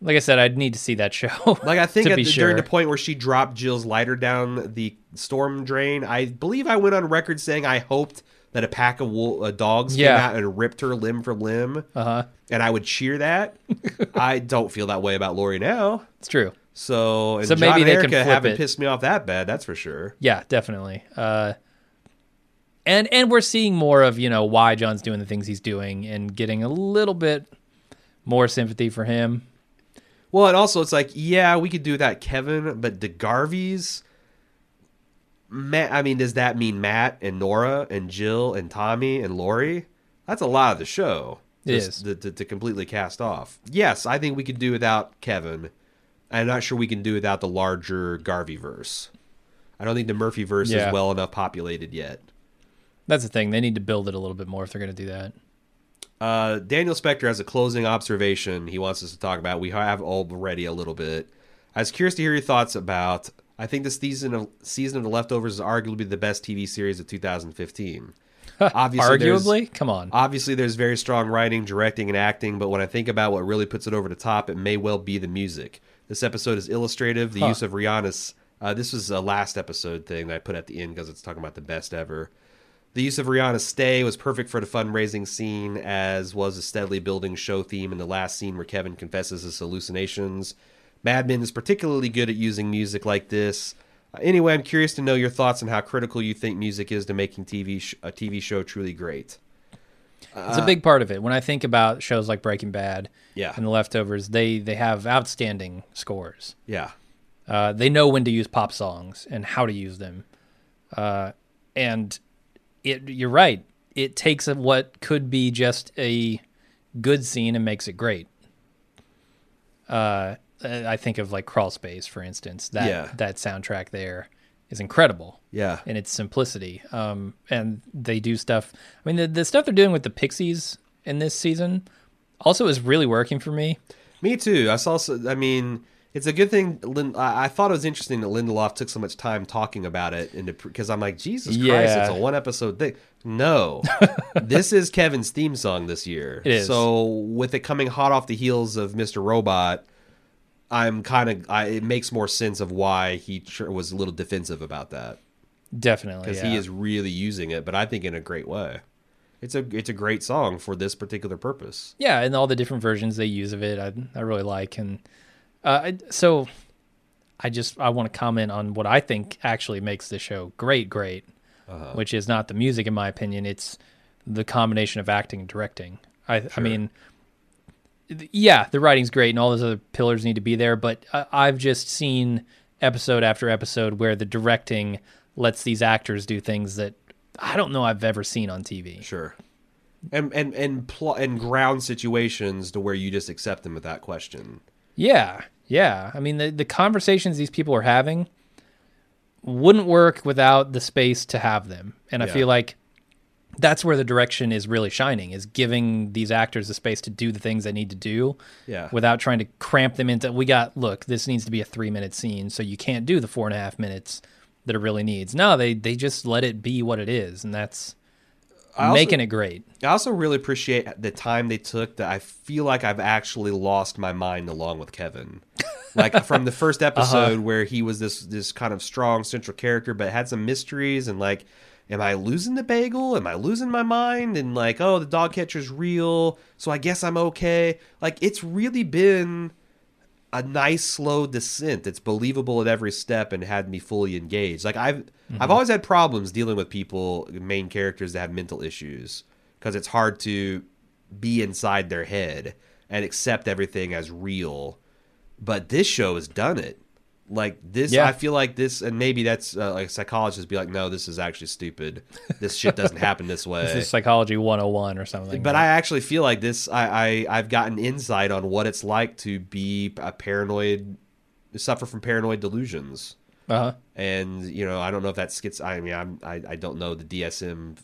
like I said, I'd need to see that show. Like I think to at be the, sure. during the point where she dropped Jill's lighter down the storm drain, I believe I went on record saying I hoped that a pack of wool, uh, dogs Yeah. came out and ripped her limb from limb, uh huh. and I would cheer that. I don't feel that way about Laurie now. It's true. So, So maybe they can Erica flip haven't it. pissed me off that bad. That's for sure. Yeah, definitely. Uh, and and we're seeing more of you know why John's doing the things he's doing and getting a little bit more sympathy for him. Well, and also it's like, yeah, we could do that, Kevin, but the Garveys. Matt, I mean, does that mean Matt and Nora and Jill and Tommy and Laurie? That's a lot of the show. Yes. To, to, to completely cast off. Yes, I think we could do without Kevin. I'm not sure we can do without the larger Garvey verse. I don't think the Murphy verse Yeah. is well enough populated yet. That's the thing. They need to build it a little bit more if they're going to do that. Uh, Daniel Spector has a closing observation he wants us to talk about. We have already a little bit. I was curious to hear your thoughts about. I think this season of season of The Leftovers is arguably the best TV series of 2015. Obviously, Arguably, come on. Obviously, there's very strong writing, directing, and acting, but when I think about what really puts it over the top, it may well be the music. This episode is illustrative. The Huh. use of Rihanna's. Uh, this was a last episode thing that I put at the end because it's talking about the best ever. The use of Rihanna's stay was perfect for the fundraising scene, as was a steadily building show theme in the last scene where Kevin confesses his hallucinations. Mad Men is particularly good at using music like this. Uh, anyway, I'm curious to know your thoughts on how critical you think music is to making TV sh- a TV show truly great. it's a big part of it. When I think about shows like Breaking Bad Yeah. and The Leftovers, they they have outstanding scores. Yeah. Uh, they know when to use pop songs and how to use them. Uh, and it, you're right. It takes what could be just a good scene and makes it great. Uh, I think of like Crawl Space, for instance. That Yeah. that soundtrack there is incredible Yeah. in its simplicity. Um, and they do stuff. I mean, the the stuff they're doing with the Pixies in this season also is really working for me. Me too. I saw. I mean, it's a good thing. Lin, I, thought it was interesting that Lindelof took so much time talking about it, and because I'm like, Jesus Christ, Yeah. it's a one episode thing. No, this is Kevin's theme song this year. So with it coming hot off the heels of Mr. Robot, I'm kind of. It makes more sense of why he tr- was a little defensive about that Definitely, because yeah. he is really using it, but I think in a great way. It's a it's a great song for this particular purpose. yeah, and all the different versions they use of it, I I really like. And uh, I, so, I just I want to comment on what I think actually makes the show great, great, Uh-huh. which is not the music, in my opinion. It's the combination of acting and directing. I I mean, th- yeah, the writing's great, and all those other pillars need to be there. But I, I've just seen episode after episode where the directing lets these actors do things that I don't know I've ever seen on TV. Sure. And and and pl- and ground situations to where you just accept them without question. Yeah, yeah. I mean, the the conversations these people are having wouldn't work without the space to have them, and I feel like that's where the direction is really shining is giving these actors the space to do the things they need to do Yeah. without trying to cramp them into we got look this needs to be a three minute scene so you can't do the four and a half minutes that it really needs no they they just let it be what it is and that's also- making it great I also really appreciate the time they took that I feel like I've actually lost my mind along with Kevin. Like from the first uh-huh. episode where he was this this kind of strong central character but had some mysteries and like am I losing the bagel? Am I losing my mind? And like, oh, the dog catcher's real, so I guess I'm okay. Like it's really been a nice slow descent. It's believable at every step and had me fully engaged. Like I've I've mm-hmm. always had problems dealing with people, main characters that have mental issues because it's hard to be inside their head and accept everything as real. But this show has done it. Like this, Yeah. I feel like this, and maybe that's uh, like psychologists be like, no, this is actually stupid. This shit doesn't happen this way. This is psychology 101 or something. but I actually feel like this. I, I I've gotten insight on what it's like to be a paranoid, suffer from paranoid delusions. uh-huh. and you know I don't know if that's schiz. I mean I'm, I I don't know the DSM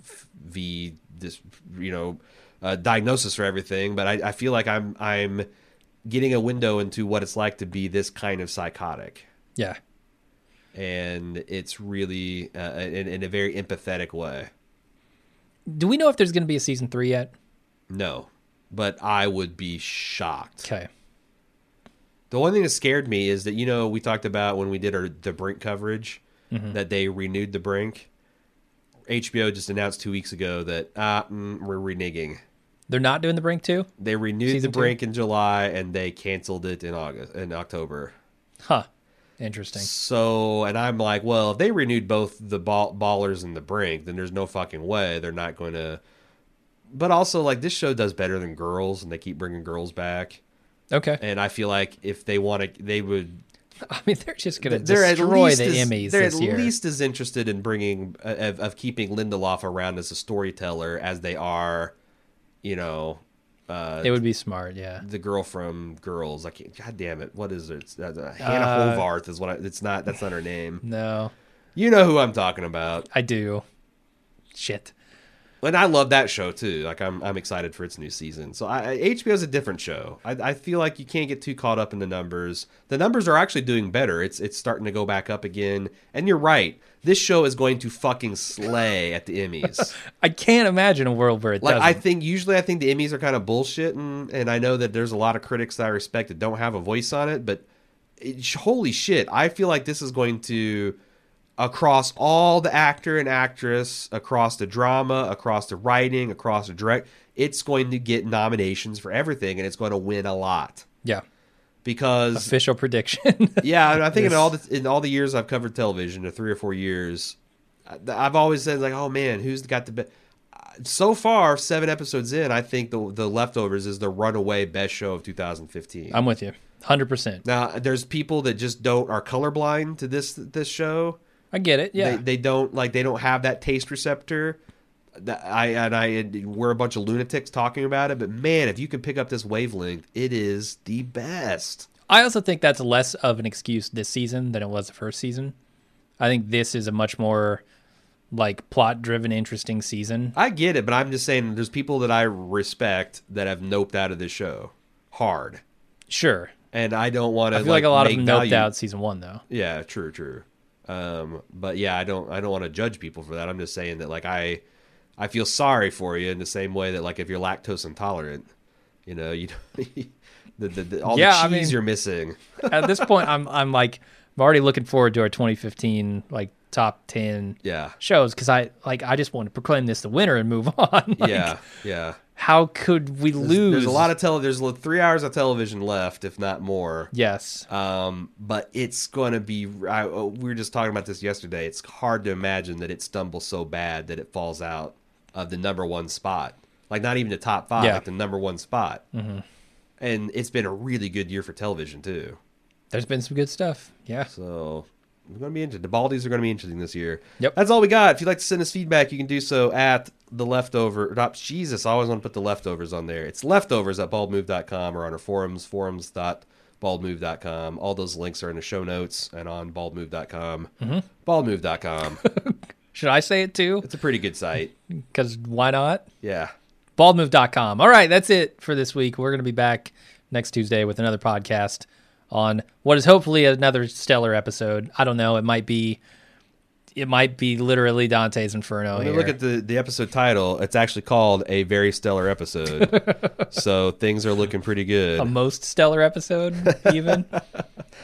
V this you know uh, diagnosis for everything, but I, I feel like I'm I'm getting a window into what it's like to be this kind of psychotic, Yeah. and it's really uh, in, in a very empathetic way. Do we know if there's going to be a season three yet? No, but I would be shocked. Okay. The one thing that scared me is that you know we talked about when we did our the Brink coverage that they renewed the Brink. HBO just announced two weeks ago that uh, mm, we're reneging. They're not doing the Brink too? They renewed Season the two? Brink in July and they canceled it in August in October. Huh. Interesting. So, and I'm like, well, if they renewed both the ball, Ballers and the Brink, then there's no fucking way they're not going to. But also, like this show does better than Girls, and they keep bringing Girls back. Okay. And I feel like if they want to, they would I mean, they're just going to destroy the as, Emmys They're at year. least as interested in bringing uh, of, of keeping Lindelof around as a storyteller as they are, you know, uh, it would be smart, yeah. the girl from Girls. I can't. God damn it! What is it? Uh, Hannah Uh, Horvath is what. I, it's not. That's not her name. No, You know who I'm talking about. I do. Shit. And I love that show too. Like I'm, I'm excited for its new season. So I, HBO is a different show. I, I feel like you can't get too caught up in the numbers. The numbers are actually doing better. It's, it's starting to go back up again. And you're right. This show is going to fucking slay at the Emmys. I can't imagine a world where it like doesn't. I think usually I think the Emmys are kind of bullshit, and, and I know that there's a lot of critics that I respect that don't have a voice on it. But it, holy shit, I feel like this is going to across all the actor and actress, across the drama, across the writing, across the direct, it's going to get nominations for everything, and it's going to win a lot yeah. Because Official prediction. yeah, I think in all the in all the years I've covered television, the three or four years, I've always said like, oh man, who's got the best? So far, seven episodes in, I think the the leftovers is the runaway best show of 2015. I'm with you. 100%. now, there's people that just don't are colorblind to this this show. I get it. Yeah. They, they don't like they don't have that taste receptor. That- I and I we're a bunch of lunatics talking about it, but man, if you can pick up this wavelength, it is the best. I also think that's less of an excuse this season than it was the first season. I think this is a much more like plot driven, interesting season. I get it, but I'm just saying there's people that I respect that have noped out of this show hard, Sure. and I don't want to. I feel like, a lot of them noped value- out season one though. Yeah, true, true. Um, but yeah, I don't. I don't want to judge people for that. I'm just saying that like I, I feel sorry for you in the same way that like if you're lactose intolerant, you know, you the, the, the all Yeah, the cheese mean- you're missing. At this point, I'm I'm like I'm already looking forward to our 2015 like top 10 Yeah, shows because I like I just want to proclaim this the winner and move on. Like, yeah, yeah. How could we There's, lose? there's a lot of tele. There's three hours of television left, if not more. yes. Um, but it's going to be. I, uh, we were just talking about this yesterday. It's hard to imagine that it stumbles so bad that it falls out of the number one spot. Like not even the top five, Yeah. like the number one spot. Mm-hmm. And it's been a really good year for television too. There's been some good stuff. Yeah. So it's going to be interesting. The Baldies are going to be interesting this year. Yep. That's all we got. If you'd like to send us feedback, you can do so at the leftover. Not, Jesus, I always want to put the leftovers on there. It's leftovers at baldmove.com or on our forums, forums.baldmove.com. All those links are in the show notes and on baldmove.com. Mm-hmm. Baldmove.com. Should I say it too? it's a pretty good site. Because why not? Yeah. baldmove.com. All right, that's it for this week. We're going to be back next Tuesday with another podcast on what is hopefully another stellar episode. I don't know. It might be. It might be literally Dante's Inferno. When you here. look at the, the episode title, it's actually called A Very Stellar Episode. so things are looking pretty good. a most stellar episode, even. a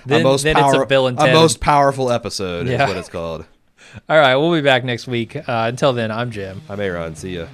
then most, then power- it's a Bill and Ted. a most powerful episode Yeah. is what it's called. All right, we'll be back next week. Uh, until then, I'm Jim. I'm Aaron. See ya.